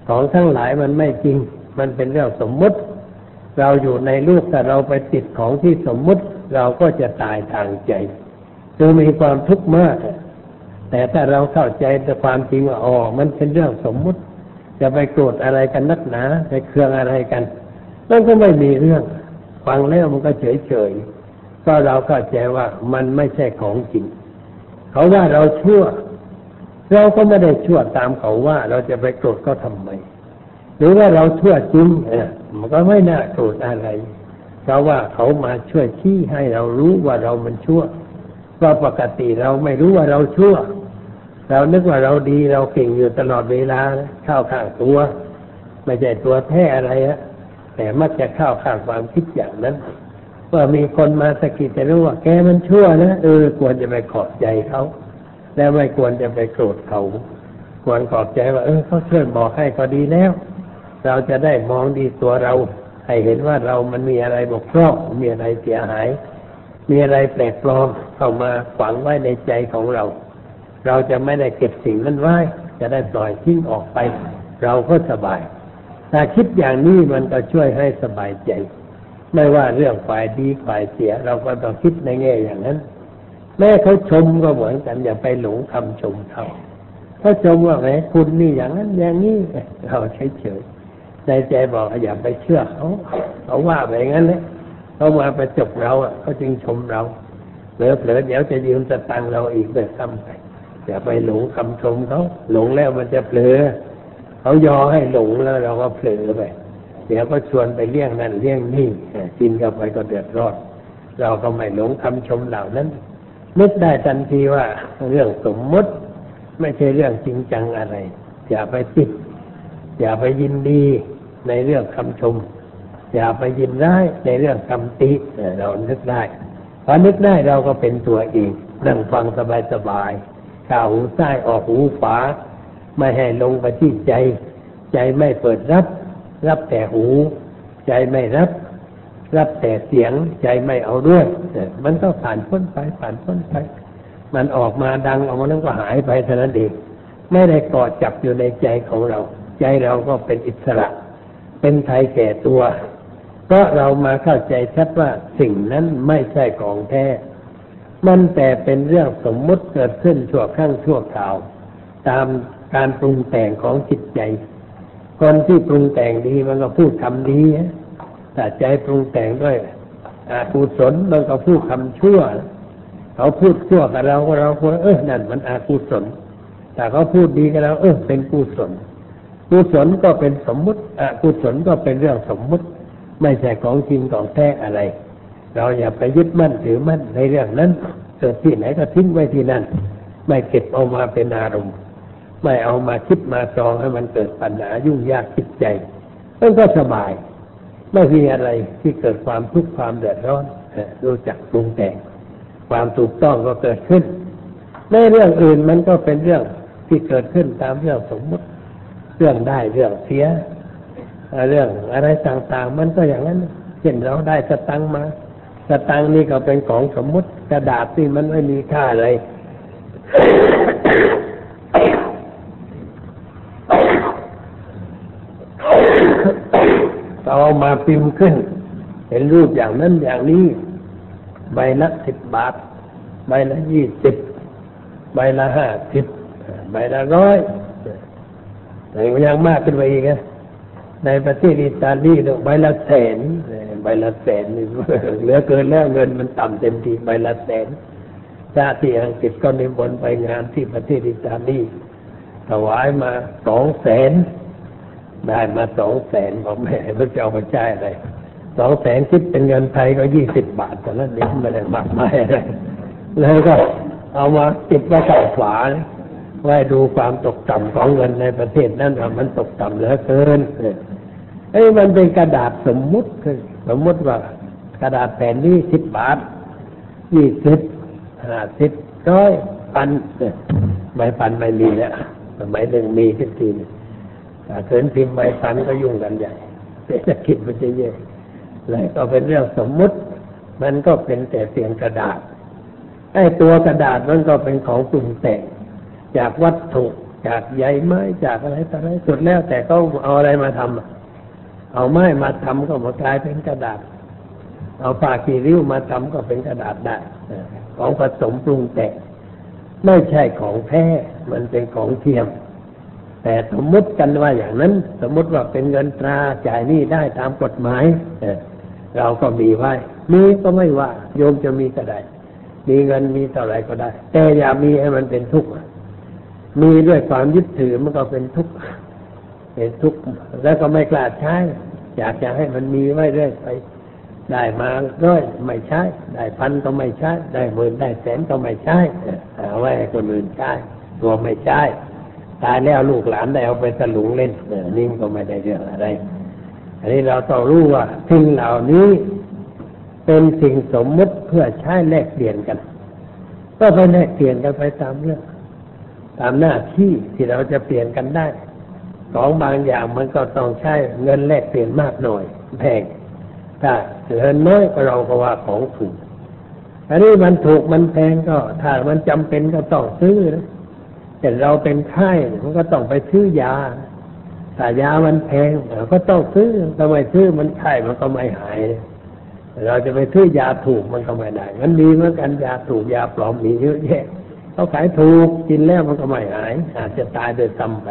ของทั้งหลายมันไม่จริง มันเป็นเรื่องสมมุติ เราอยู่ในลูกแต่เราไปติดของที่สมมุติ เราก็จะตายทางใจคือมีความทุกข์มาก แต่ถ้าเราเข้าใจแต่ความจริงว่าอ๋อมันเป็นเรื่องสมมุติ จะไปโกรธอะไรกันนักหนาไปเคืองอะไรกันนั่นก็ไม่มีเรื่องฟังแล้วมันก็เฉยเฉยก็เราเข้าใจว่ามันไม่ใช่ของจริงเขาว่าเราชั่ว เราก็ไม่ได้ชั่วตามเขาว่า เราจะไปโกรธก็ทำไม หรือว่าเราชั่วจริงมันก็ไม่น่าโกรธอะไร เพราะว่าเขามาช่วยชี้ให้เรารู้ว่าเรามันชั่วก็ปกติเราไม่รู้ว่าเราชั่ว เรานึกว่าเราดีเราเก่งอยู่ตลอดเวลาเข้าข้างตัว ไม่ใช่ตัวแท้อะไรฮะแต่มักจะเข้าข้างความคิดอย่างนั้นว่ามีคนมาสะกิดจะรู้ว่าแกมันชั่วนะเออควรจะไปขอบใจเขา แล้วไม่ควรจะไปโกรธเขา ควรขอบใจว่าเออเขาช่วยบอกให้ก็ดีแล้ว เราจะได้มองดีตัวเรา ให้เห็นว่าเรามันมีอะไรบกพร่องมีอะไรเสียหาย มีอะไรแปลกปลอมเข้ามาฝังไว้ในใจของเรา เราจะไม่ได้เก็บสิ่งนั้นไว้ จะได้ปล่อยทิ้งออกไป เราก็สบายถ้าคิดอย่างนี้มันก็ช่วยให้สบายใจ ไม่ว่าเรื่องฝ่ายดีฝ่ายเสีย เราก็ต้องคิดในแง่อย่างนั้น แม่เขาชมก็เหมือนกัน อย่าไปหลงคำชมเขาเขาชมว่าไงคุณนี่อย่างนั้นอย่างนี้เราเฉยเฉยใจใจบอกอย่าไปเชื่อเขาเขาว่าไปงั้นเลยเขามาประจบเราอะเขาจึงชมเราเผลอเผลอเดี๋ยวจะยืมสตังเราอีกเลยซ้ำไปอย่าไปหลงคำชมเขาหลงแล้วมันจะเผลอเขายอให้หลงแล้วเราก็เผลอไปเดี๋ยวก็ชวนไปเลี้ยงนั่นเลี้ยงนี่กินกับไปก็เดือดร้อนเราก็ไม่หลงคำชมเหล่านั้น นึกได้ทันทีว่าเรื่องสมมติไม่ใช่เรื่องจริงจังอะไร อย่าไปติด อย่าไปยินดีในเรื่องคำชม อย่าไปยินร้ายในเรื่องคำติเรานึกได้พอนึกได้เราก็เป็นตัวเองนั่งฟังสบายๆข้าหูซ้ายออกหูขวาไม่ให้ลงไปที่ใจ ใจไม่เปิดรับ รับแต่หู ใจไม่รับ รับแต่เสียงใจไม่เอาด้วยมันก็ผ่านพ้นไปผ่านพ้นไป มันออกมาดังออกมาแล้วก็หายไปเท่านั้นเองไม่ได้กอดจับอยู่ในใจของเรา ใจเราก็เป็นอิสระ เป็นไทยแก่ตัวเพราะเรามาเข้าใจชัดว่าสิ่งนั้นไม่ใช่ของแท้ มันแต่เป็นเรื่องสมมุติเกิดขึ้นชั่วครั้งชั่วคราว ตามการปรุงแต่งของจิตใจ คนที่ปรุงแต่งดีมันก็พูดคำดีนะ แต่ใจปรุงแต่งด้วยอกุศลมันก็พูดคำชั่ว เขาพูดชั่วกับเราเราก็เออนั่นมันอากุศลแต่เขาพูดดีกับเราเออเป็นกุศลกุศลก็เป็นสมมุติอกุศลก็เป็นเรื่องสมมุติ ไม่ใช่ของจริงของแท้อะไร เราอย่าไปยึดมั่นถือมั่นในเรื่องนั้นเกิดที่ไหนก็ทิ้งไว้ที่นั่น ไม่เก็บเอามาเป็นอารมณ์ ไม่เอามาคิดมาจองให้มันเกิดปัญหายุ่งยากจิตใจมันก็สบาย ไม่มีอะไรที่เกิดความทุกข์ความเดือดร้อนรู้จักปรุงแต่งความถูกต้องก็เกิดขึ้น ในเรื่องอื่นมันก็เป็นเรื่องที่เกิดขึ้นตามเรื่องสมมุติ เรื่องได้เรื่องเสีย เรื่องอะไรต่างๆ มันก็อย่างนั้น เช่นเราได้สตังมา สตังนี่ก็เป็นของสมมุติ กระดาษที่มันไม่มีค่าอะไร เอามาพิมพ์ขึ้น เห็นรูปอย่างนั้นอย่างนี้ ใบละสิบบาท ใบละยี่สิบใบละห้าสิบใบละร้อยแต่ยังมากขึ้นไปอีกนะในประเทศอิตาลีเนี่ยใบละแสนใบละแสนเหลือเกินแล้วเงินมันต่ำเต็มทีใบละแสนชาติอังกฤษก็นิมนต์ไปงานที่ประเทศอิตาลีถวายมาสองแสน ได้มาสองแสนบอกแม่ไม่จะเอาไปใช้อะไรสองแสนคิดเป็นเงินไทยก็ยี่สิบบาทแต่นั้นเด็กไม่ได้มากมายอะไรแล้วก็เอามาติดไว้กับฝาไว้ดูความตกต่ำของเงินในประเทศนั้นว่ามันตกต่ำเหลือเกินเอ้มันเป็นกระดาษสมมุติคือสมมุติว่ากระดาษแผ่นนี้สิบบาทยี่สิบห้าสิบร้อยพันใบพันไม่มีแล้วสมัยหนึ่งมีขึ้นทีนึง ถ้าเขินพิมพ์ใบพันก็ยุ่งกันใหญ่เศรษฐกิจมันจะแย่เลยก็เป็นเรื่องสมมุติ มันก็เป็นแต่เสียงกระดาษไอ้ตัวกระดาษมันก็เป็นของปรุงแต่งจากวัตถุจากใยไม้จากอะไรต่ออะไรสุดแล้วแต่เขาเอาอะไรมาทำเอาไม้มาทำก็มากลายเป็นกระดาษ เอาปากีริ้วมาทำก็เป็นกระดาษได้ของผสมปรุงแต่งไม่ใช่ของแท้มันเป็นของเทียม แต่สมมติกันว่าอย่างนั้น สมมติว่าเป็นเงินตราจ่ายหนี้ได้ตามกฎหมายเราก็มีไว้มีก็ไม่ว่า โยมจะมีก็ได้ มีเงินมีเท่าไรก็ได้ แต่อย่ามีให้มันเป็นทุกข์มีด้วยความยึดถือมันก็เป็นทุกข์เป็นทุกข์แล้วก็ไม่กล้าใช้ อยากจะให้มันมีไว้เรื่อยไป ได้มาร้อยไม่ใช้ได้พันก็ไม่ใช้ได้หมื่นได้แสนก็ไม่ใช้เอาไว้คนอื่นใช้ตัวไม่ใช้ ตายแล้วลูกหลานได้เอาไปสลุงเล่นนี่ก็ไม่ได้เรื่องอะไร อันนี้เราต้องรู้ว่าสิ่งเหล่านี้เป็นสิ่งสมมุติเพื่อใช้แลกเปลี่ยนกัน ก็ไปแลกเปลี่ยนกันไปตามเรื่อง ตามหน้าที่ที่เราจะเปลี่ยนกันได้ ของบางอย่างมันก็ต้องใช้เงินแลกเปลี่ยนมากหน่อยแพงถ้าเงินน้อยก็เราก็ว่าของถูกอันนี้มันถูกมันแพงก็ถ้ามันจำเป็นก็ต้องซื้อนะ แต่เราเป็นไข้มันก็ต้องไปซื้อยาถ้ายามันแพงเราก็ต้องซื้อทำไมซื้อมันไข้มันก็ไม่หาย เราจะไปซื้อยาถูกมันก็ไม่ได้มันดีเหมือนกันยาถูกยาปลอมมีเยอะแยะเขาขายถูกกินแล้วมันก็ไม่หาย อาจจะตายโดยซ้ำไป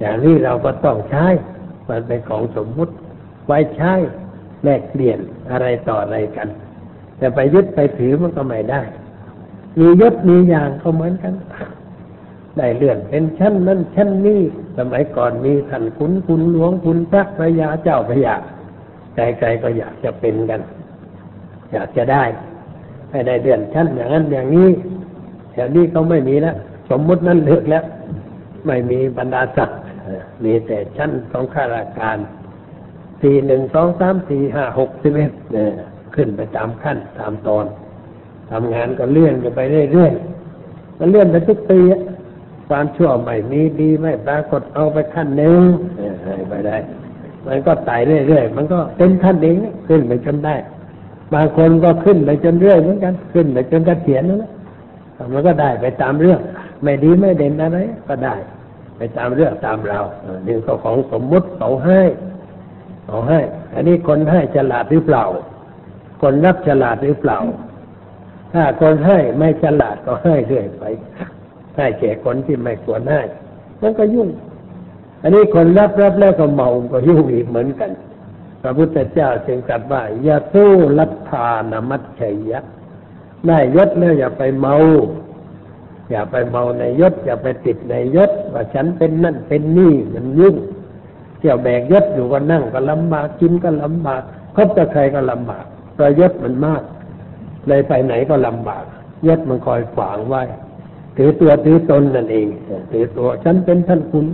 อย่างนี้เราก็ต้องใช้มันเป็นของสมมุติไว้ใช้แลกเปลี่ยนอะไรต่ออะไรกัน แต่ไปยึดไปถือมันก็ไม่ได้ มียศมีอย่างก็เหมือนกัน ได้เลื่อนเป็นชั้นนั้นชั้นนี้สมัยก่อนมีท่านคุณคุณหลวงคุณพระพระยาเจ้าพระยาใครๆก็อยากจะเป็นกัน อยากจะได้ให้ได้เดือนชั้นอย่างนั้นอย่างนี้แถวนี้เขาไม่มีแล้วสมมุตินั้นเลือกแล้ว ไม่มีบรรดาศักดิ์มีแต่ชั้นของข้าราชการสี่หนึ่งสองสามสี่ห้าหกสิบเอ็ดเนี่ยขึ้นไปตามขั้นตามตอนทำงานก็เลื่อนกันไปเรื่อยๆมันเลื่อนไปทุกปี ความชั่วไม่มีดีไม่ปรากฏเอาไปขั้นหนึ่งไปได้ มันก็ไต่เรื่อยๆมันก็เป็นขั้นเองขึ้นไปจนได้ บางคนก็ขึ้นไปจนเรื่อยเหมือนกัน ขึ้นไปจนกระเถียนนั่นแหละมันก็ได้ไปตามเรื่อง ไม่ดีไม่เด่นอะไรก็ได้ ไปตามเรื่องตามเรานี่ก็ของสมมุติเขาให้เขาให้ อันนี้คนให้ฉลาดหรือเปล่า คนรับฉลาดหรือเปล่า ถ้าคนให้ไม่ฉลาดก็ให้เรื่อยไป ให้แก่คนที่ไม่ควรให้มันก็ยุ่ง อันนี้คนรับรับแล้วก็เมาก็ยุ่งอีกเหมือนกัน พระพุทธเจ้าจึงตรัสว่าอย่าสู้รัทธานมัตชัยยะได้ยศแล้วอย่าไปเมา อย่าไปเมาในยศ อย่าไปติดในยศ ว่าฉันเป็นนั่นเป็นนี่มันยุ่งเที่ยวแบกยศอยู่ก็นั่งก็ลำบากกินก็ลำบากคบกับใครก็ลำบากเพราะยศมันมาก เลยไปไหนก็ลำบากยศมันคอยขวางไว้ ถือตัวถือตนนั่นเองถือตัว ฉันเป็นท่านคุณ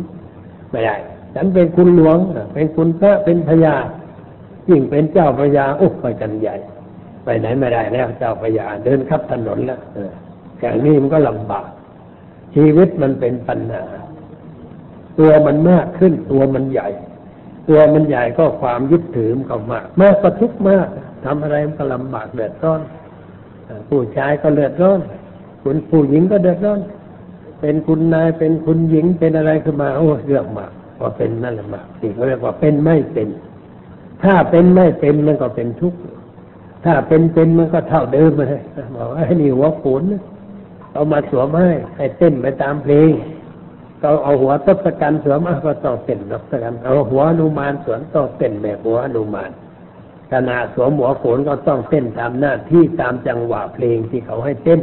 ไม่ได้ฉันเป็นคุณหลวง เป็นคุณพระเป็นพญายิ่งเป็นเจ้าพญาโอุปไปกันใหญ่ ไปไหนไม่ได้แล้ว เจ้าพญาเดินขับถนนแล้วอย่างนี้มันก็ลำบาก ชีวิตมันเป็นปัญหา ตัวมันมากขึ้น ตัวมันใหญ่ ตัวมันใหญ่ก็ความยึดถือมันก็มากมากก็ทุกข์มากทำอะไรมันก็ลำบากเดือดร้อนผู้ชายก็เดือดร้อน คุณผู้หญิงก็เดือดร้อน เป็นคุณนายเป็นคุณหญิงเป็นอะไรขึ้นมาโอ้เรื่องมากพอเป็นนั่นแหละมากสิ่งเรียกว่าเป็นไม่เป็น ถ้าเป็นไม่เป็นมันก็เป็นทุกข์ถ้าเป็นเป็นมันก็เท่าเดิมเลยบอกว่าให้นี่หัวโขนเอามาสวมให้ให้เต้นไปตามเพลงก็เอาหัวทศกัณฐ์สวมก็ต้องเต้นทศกัณฐ์เอาหัวนุมานสวนต้องเต้นแบบหัวนุมานขณะสวมหัวโขนก็ต้องเต้นตามหน้าที่ตามจังหวะเพลงที่เขาให้เต้น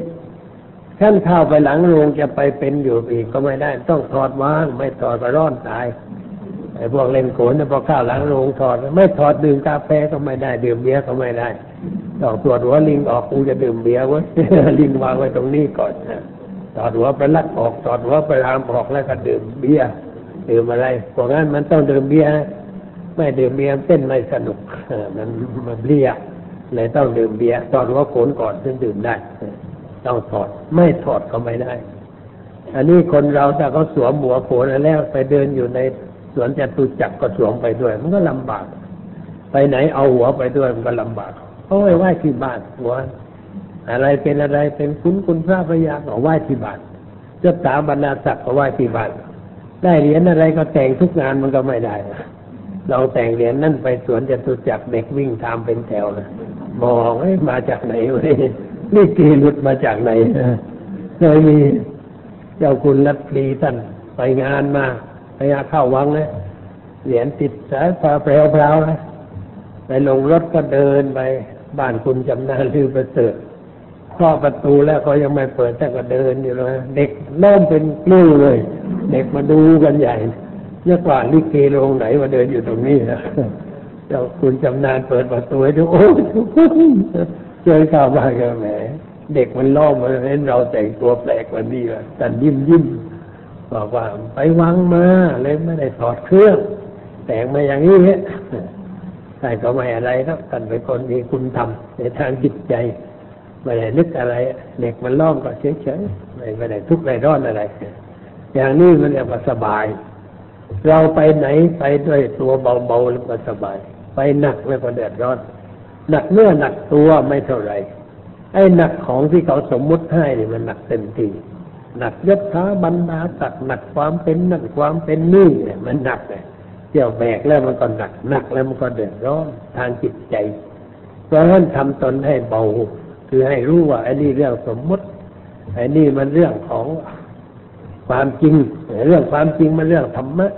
ขั้นเข้าไปหลังโรงจะไปเป็นอยู่อีกก็ไม่ได้ ต้องถอดว่าง ไม่ถอดก็ร้อนตายไอ้พวกเล่นโขนพอเข้าหลังโรงถอด ไม่ถอดดื่มกาแฟก็ไม่ได้ ดื่มเบียร์ก็ไม่ได้ต้องตรวจหัวลิงออกกูจะดื่มเบียร์ไว้ลิงวางไว้ตรงนี้ก่อนถอดหัวไปลัดออกถอดหัวไปรามออกแล้วก็ดื่มเบียร์ดื่มอะไรพวกนั้นมันต้องดื่มเบียร์ไม่ดื่มเบียร์เต้นไม่สนุกมันมันเบียร์เลยต้องดื่มเบียร์ถอดหัวโขนก่อนถึงดื่มได้ ต้องถอด ไม่ถอดก็ไม่ได้ อันนี้คนเราถ้าเขาสวมหัวโขนแล้วไปเดินอยู่ในสวนจตุจักรก็สวมไปด้วย มันก็ลำบาก ไปไหนเอาหัวไปด้วยมันก็ลำบากเขาไว้ไหว้ที่บ้านหัว อะไรเป็นอะไรเป็นคุณคุณพระพยาก็ไหว้ที่บ้านเจ้าสาบรรณาศักดิ์ก็ไหว้ที่บ้านได้เหรียญอะไรก็แต่งทุกงานมันก็ไม่ได้เราแต่งเหรียญนั่นไปสวนจตุจักรเด็กวิ่งตามเป็นแถวนะมองมาจากไหนวะ นี่กีหลุดมาจากไหนเคยมีเจ้าคุณรัตรีท่านไปงานมาพยาเข้าวังเลยเหรียญติดสายฟ้าเปลวเปล่าเลยไปลงรถก็เดินไปบ้านคุณจำนาลือประเสริฐข้อประตูแล้วเขายังไม่เปิดแต่ก็เดินอยู่เลยเด็กเริ่มเป็นกลื้เลย เด็กมาดูกันใหญ่เยอะกว่าลิเกโรงไหนมาเดินอยู่ตรงนี้นะเจ้าคุณจำนานเปิดประตูให้ดูโอ้ เจอข้าวมากันแหมเด็กมันล่อมาเห็นเราแต่งตัวแปลกว่านี้ละแต่ยิ้มยิ้มบอกว่าไปวังมาเลยไม่ได้ถอดเครื่อง แต่งมาอย่างนี้เนี่ยแต่ก็ไม่อะไรครับกันเป็นคนมีคุณธรรมในทางจิตใจไม่ได้นึกอะไร เด็กมันล่อมก็เฉยๆไม่ได้ทุกข์ไม่ร้อนอะไร อย่างนี้มันเรียกว่าสบาย เราไปไหนไปด้วยตัวเบาๆแล้วก็สบาย ไปหนักแล้วก็เดือดร้อน หนักเนื้อหนักตัวไม่เท่าไรไอ้หนักของที่เขาสมมุติให้นี่มันหนักเต็มที่หนักยศถาบรรดาศักดิ์หนักความเป็นนั่นความเป็นนี่เนี่ยมันหนักเลยเที่ยวแบกแล้วมันก็หนักหนักแล้วมันก็เดือดร้อนทางจิตใจ เพราะฉะนั้นทำตนให้เบา คือให้รู้ว่าไอ้นี่เรื่องสมมุติไอ้นี่มันเรื่องของความจริง เรื่องความจริงมันเรื่องธรรมะ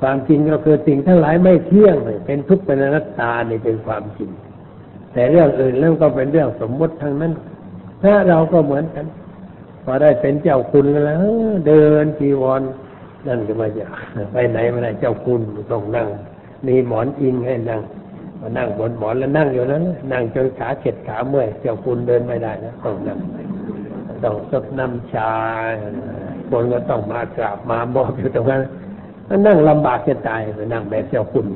ความจริงก็คือสิ่งทั้งหลายไม่เที่ยงเป็นทุกข์เป็นอนัตตาเนี่เป็นความจริง แต่เรื่องอื่นเรื่องก็เป็นเรื่องสมมุติทั้งนั้นถ้าเราก็เหมือนกัน พอได้เป็นเจ้าคุณแล้ว เดินจีวรนั่นก็มาจากไปไหนไมาไหนเจ้าคุณต้องนั่ง มีหมอนอิงให้นั่งมานั่งบนหมอนแล้วนั่งอยู่นั้นนั่งจนขาเข็ดขาเมื่อยเจ้าคุณเดินไม่ได้นะต้องนั่งต้องซดน้ำชาคนก็ต้องมากราบมาบอกอยู่ตรงนั้นนั่งลำบากจะตายไปนั่งแบบเจ้าคุณ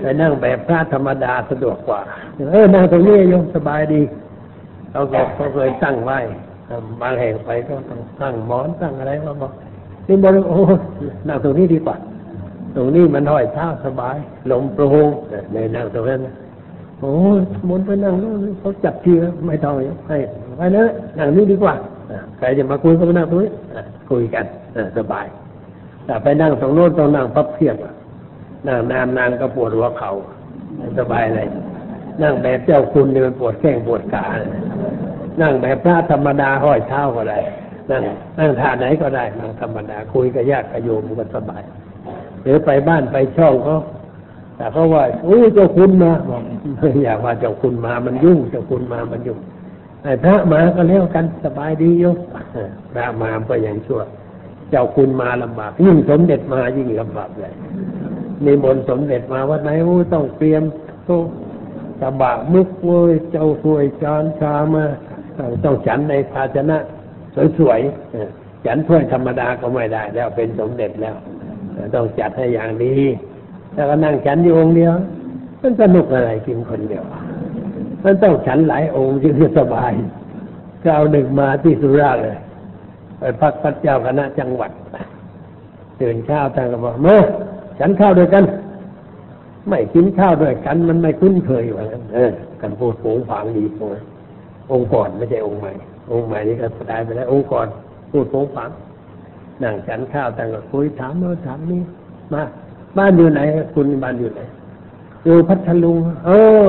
ไปนั่งแบบพระธรรมดาสะดวกกว่า เออนั่งตรงนี้โยมสบายดีเขาก็เขาเคยตั้งไว้บางแห่งไปก็ต้องตั้งหมอนตั้งอะไรมาบอกนี่บอกโอ้นั่งตรงนี้ดีกว่า ตรงนี้มันห้อยเท้าสบาย ลมโปร่งเลยนั่งตรงนั้นโอ้มนไปนั่งเขาจับทีไม่ต้องให้ไปเนอะนั่งนี้ดีกว่าใครจะมาคุยก็มานั่งตรงนี้คุยกันสบายแต่ไปนั่งตรงโน้นต้องนั่งพับเพียบ นั่งนานนานก็ปวดหัวเขา่าสบายเลย นั่งแบบเจ้าคุณเนี่ยมันปวดแข้งปวดขานั่งแบบพระธรรมดาห้อยเท้าก็ได้ นั่งนั่งท่าไหนก็ได้นั่งธรรมดาคุยกับญาติกับโยมก็สบาย หรือไปบ้านไปช่องเขาแต่เขาว่าโอ้เจ้าคุณมาบอกอยากว่าเจ้าคุณมามันยุ่ง เจ้าคุณมามันยุ่งไอ้พระมาก็เลี้ยวกันสบายดีโยมพระมาก็ยังชั่ว เจ้าคุณมาลำบากยิ่งสมเด็จมายิ่งลำบากเลย นิมนต์สมเด็จมาวัดไหนโอ้ต้องเตรียมโต๊ะกระบะมึกเว้ยเจ้าถวยจานชามาต้องฉันในภาชนะ สวยๆฉันถ้วยธรรมดาก็ไม่ได้ แล้วเป็นสมเด็จแล้ว ต้องจัดให้อย่างดีแล้วก็นั่งฉันอยู่องค์เดียวมันสนุกอะไรกินคนเดียวมันต้องฉันหลายองค์จึงจะสบายก็เอาหนึ่งมาที่สุราษฎร์เลยไปพักพระเจ้าคณะจังหวัดตื่นเช้าท่านก็บอกเมื่อ ฉันข้าวด้วยกัน ไม่กินข้าวด้วยกัน มันไม่คุ้นเคยว่างั้นเออกันพูดโผงผางดีตรงนั้นองค์ก่อนไม่ใช่องค์ใหม่ องค์ใหม่นี่ก็ตายไปแล้ว องค์ก่อนพูดโผงผางนั่งฉันข้าวแต่ก็คุยถามโน้นถามนี่มาบ้านอยู่ไหน คุณบ้านอยู่ไหนอยู่พัทลุงเออ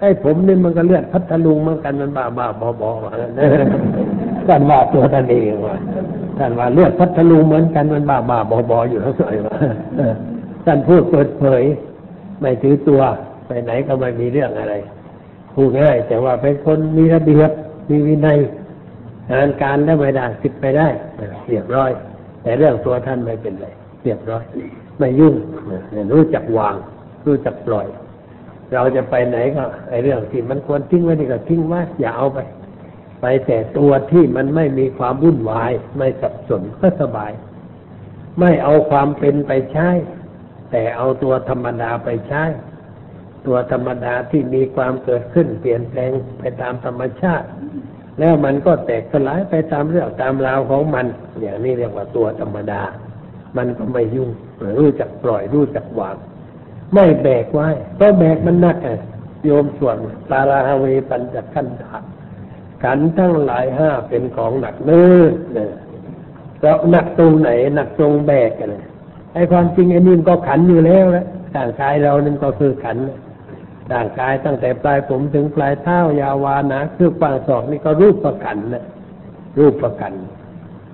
ไอ้ผมนี่มันก็เลือดพัทลุงเหมือนกันมันบ้าบ้าบอบอว่างั้นท่านว่าตัวท่านเองว่าท่านว่าเลือดพัทลุงเหมือนกันมันบ้าบ้าบอบออยู่ทั้งสอยว่า ท่านพูดเปิดเผย ไม่ถือตัวไปไหนก็ไม่มีเรื่องอะไรพูดง่าย แต่ว่าเป็นคนมีระเบียบมีวินัยงานการได้ไม่ได้สิบไปได้เรียบร้อย แต่เรื่องตัวท่านไม่เป็นไรเรียบร้อย ไม่ยุ่งรู้จักวาง รู้จักปล่อย เราจะไปไหนก็ไอเรื่องที่มันควรทิ้งไว้นี่ก็ทิ้งไว้อย่าเอาไป ไปแต่ตัวที่มันไม่มีความวุ่นวาย ไม่สับสนก็สบาย ไม่เอาความเป็นไปใช้ แต่เอาตัวธรรมดาไปใช้ ตัวธรรมดาที่มีความเกิดขึ้นเปลี่ยนแปลงไปตามธรรมชาติ แล้วมันก็แตกสลายไปตามเรื่องตามราวของมัน อย่างนี้เรียกว่าตัวธรรมดา มันก็ไม่ยุ่งรู้จักปล่อยรู้จักวาง ไม่แบกไว้เพราะแบกมันหนักไงโยมส่วนปาราฮเวปัญจขันธะขันทั้งหลายห้าเป็นของหนักเนื้อเนี่ยเราหนักตรงไหนหนักตรงแบกกันเลย ไอ้ความจริงไอ้นี่มันก็ขันอยู่แล้วแล้วร่างกายเรานี่ก็คือขันร่างกายตั้งแต่ปลายผมถึงปลายเท้ายาวานะคือกว้างศอกนี่ก็รูปประกันนะรูปประกัน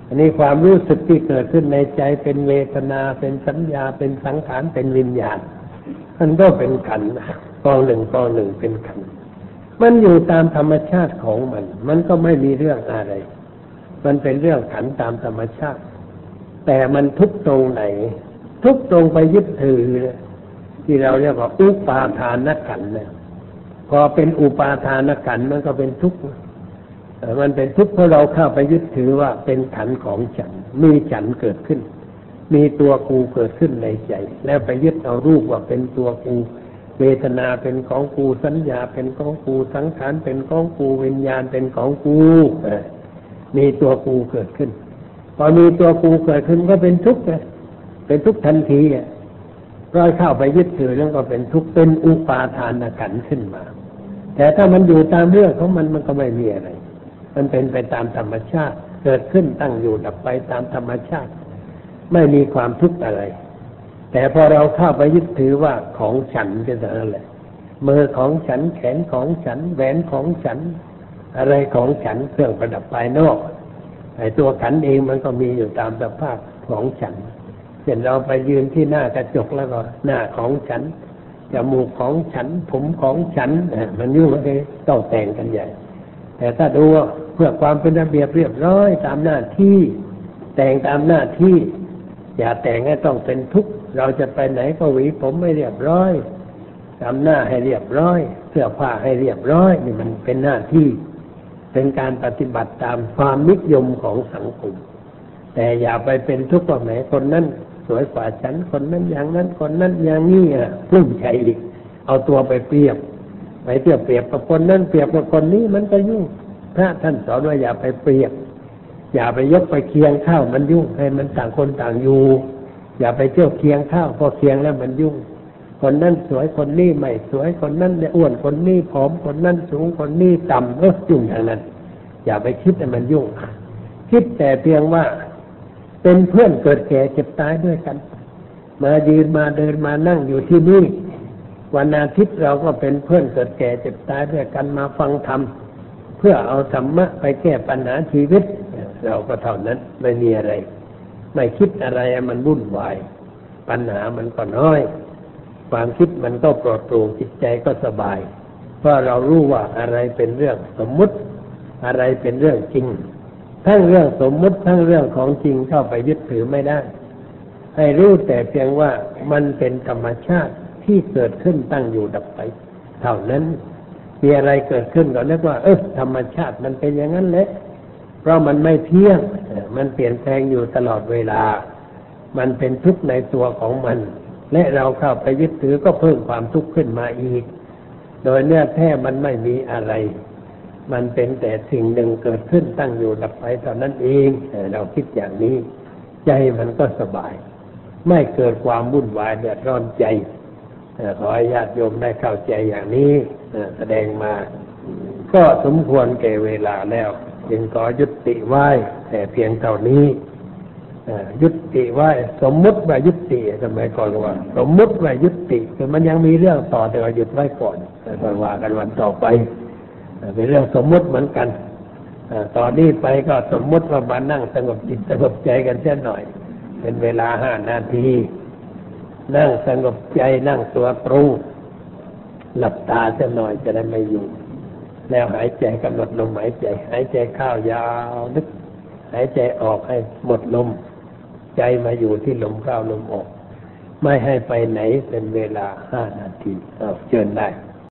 อันนี้ความรู้สึกที่เกิดขึ้นในใจเป็นเวทนาเป็นสัญญาเป็นสังขารเป็นวิญญาณมันก็เป็นขันกองหนึ่งกองหนึ่งเป็นขันมันอยู่ตามธรรมชาติของมัน มันก็ไม่มีเรื่องอะไร มันเป็นเรื่องขันตามธรรมชาติ แต่มันทุกตรงไหน ทุกตรงไปยึดถือ ที่เราเรียกว่าอุปาทานขันเนี่ยพอเป็นอุปาทานขันมันก็เป็นทุกข์มันเป็นทุกข์เพราะเราเข้าไปยึดถือว่าเป็นขันของฉัน มีฉันเกิดขึ้น มีตัวกูเกิดขึ้นในใจ แล้วไปยึดเอารูปว่าเป็นตัวกู เวทนาเป็นของกูสัญญาเป็นของกูสังขารเป็นของกูวิญญาณเป็นของกูมีตัวกูเกิดขึ้น พอมีตัวกูเกิดขึ้นก็เป็นทุกข์เลย เป็นทุกข์ทันทีอะร้อยเข้าไปยึดถือแล้วก็เป็นทุกข์เป็นอุปาทานขันขึ้นมา แต่ถ้ามันอยู่ตามเรื่องของมันมันก็ไม่มีอะไร มันเป็นไปตามธรรมชาติ เกิดขึ้นตั้งอยู่ดับไปตามธรรมชาติ ไม่มีความทุกข์อะไร แต่พอเราเข้าไปยึดถือว่าของฉันก็เท่านั้นแหละมือของฉันแขนของฉันแหวนของฉัน อะไรของฉันเครื่องประดับภายนอกไอ้ตัวขันเองมันก็มีอยู่ตามสภาพของฉันเช่นเราไปยืนที่หน้ากระจกแล้วก็หน้าของฉันจมูกของฉัน ผมของฉันมันยุ่งเลยต้องแต่งกันใหญ่ แต่ถ้าดูเพื่อความเป็นระเบียบเรียบร้อยตามหน้าที่ แต่งตามหน้าที่ อย่าแต่งให้ต้องเป็นทุกข์เราจะไปไหนก็หวีผมไม่เรียบร้อยทำหน้าให้เรียบร้อยเสื้อผ้าให้เรียบร้อยนี่มันเป็นหน้าที่ เป็นการปฏิบัติตามความนิยมของสังคม แต่อย่าไปเป็นทุกข์ว่าแหมคนนั้น สวยกว่าฉันคนนั้นอย่างนั้นคนนั้นอย่างนี้อะปลุ้มใจอีกเอาตัวไปเปรียบไปเทียบเปรียบกับคนนั้นเปรียบกับคนนี้มันก็ยุ่งพระท่านสอนว่าอย่าไปเปรียบ อย่าไปยกไปเคียงข้าวมันยุ่งให้มันต่างคนต่างอยู่ อย่าไปเที่ยวเคียงข้าวพอเคียงแล้วมันยุ่ง คนนั้นสวยคนนี้ไม่สวยคนนั้นเนี่ยอ้วนคนนี้ผอมคนนั้นสูงคนนี้ต่ำเออยุ่งอย่างนั้น อย่าไปคิดให้มันยุ่ง คิดแต่เพียงว่า เป็นเพื่อนเกิดแก่เจ็บตายด้วยกัน มายืนมาเดินมานั่งอยู่ที่นี่ วันอาทิตย์เราก็เป็นเพื่อนเกิดแก่เจ็บตายด้วยกันมาฟังธรรมเพื่อเอาธรรมะไปแก้ปัญหาชีวิต เราก็เท่านั้นไม่มีอะไร ไม่คิดอะไรมันวุ่นวาย ปัญหามันก็น้อย ความคิดมันก็ปลอดโปร่งจิตใจก็สบาย เพราะเรารู้ว่าอะไรเป็นเรื่องสมมุติ อะไรเป็นเรื่องจริง ทั้งเรื่องสมมุติทั้งเรื่องของจริงเข้าไปยึดถือไม่ได้ ให้รู้แต่เพียงว่ามันเป็นธรรมชาติที่เกิดขึ้นตั้งอยู่ดับไป เท่านั้น มีอะไรเกิดขึ้นก็เรียกว่า เออธรรมชาติมันเป็นอย่างนั้นแหละเพราะมันไม่เที่ยง มันเปลี่ยนแปลงอยู่ตลอดเวลา มันเป็นทุกข์ในตัวของมัน และเราเข้าไปยึดถือก็เพิ่มความทุกข์ขึ้นมาอีก โดยเนื้อแท้มันไม่มีอะไร มันเป็นแต่สิ่งหนึ่งเกิดขึ้นตั้งอยู่ดับไปเท่านั้นเองเราคิดอย่างนี้ ใจมันก็สบาย ไม่เกิดความวุ่นวายเดือดร้อนใจขอให้ญาติโยมได้เข้าใจอย่างนี้แสดงมา ก็สมควรแก่เวลาแล้ว จึงขอยุติไว้แต่เพียงเท่านี้ยุติไว้สมมุติว่ายุติสมัยก่อนว่า สมมุติว่ายุติคือมันยังมีเรื่องต่อแต่ว่าหยุดไว้ก่อนแต่ว่ากันวันต่อไป เป็นเรื่องสมมุติเหมือนกันต่อนนี้ไปก็สมมุติว่ามานั่งสงบจิตสงบใจกันเช่นหน่อย เป็นเวลาห้านาที นั่งสงบใจนั่งตัวตรงหลับตาเช่นหน่อยจะได้ไม่อยู่ แล้วหายใจกำหนดลมหายใจ หายใจเข้ายาวนึกหายใจออกให้หมดลม ใจมาอยู่ที่ลมเข้าลมออก ไม่ให้ไปไหนเป็นเวลาห้านาทีเอาเชิญได้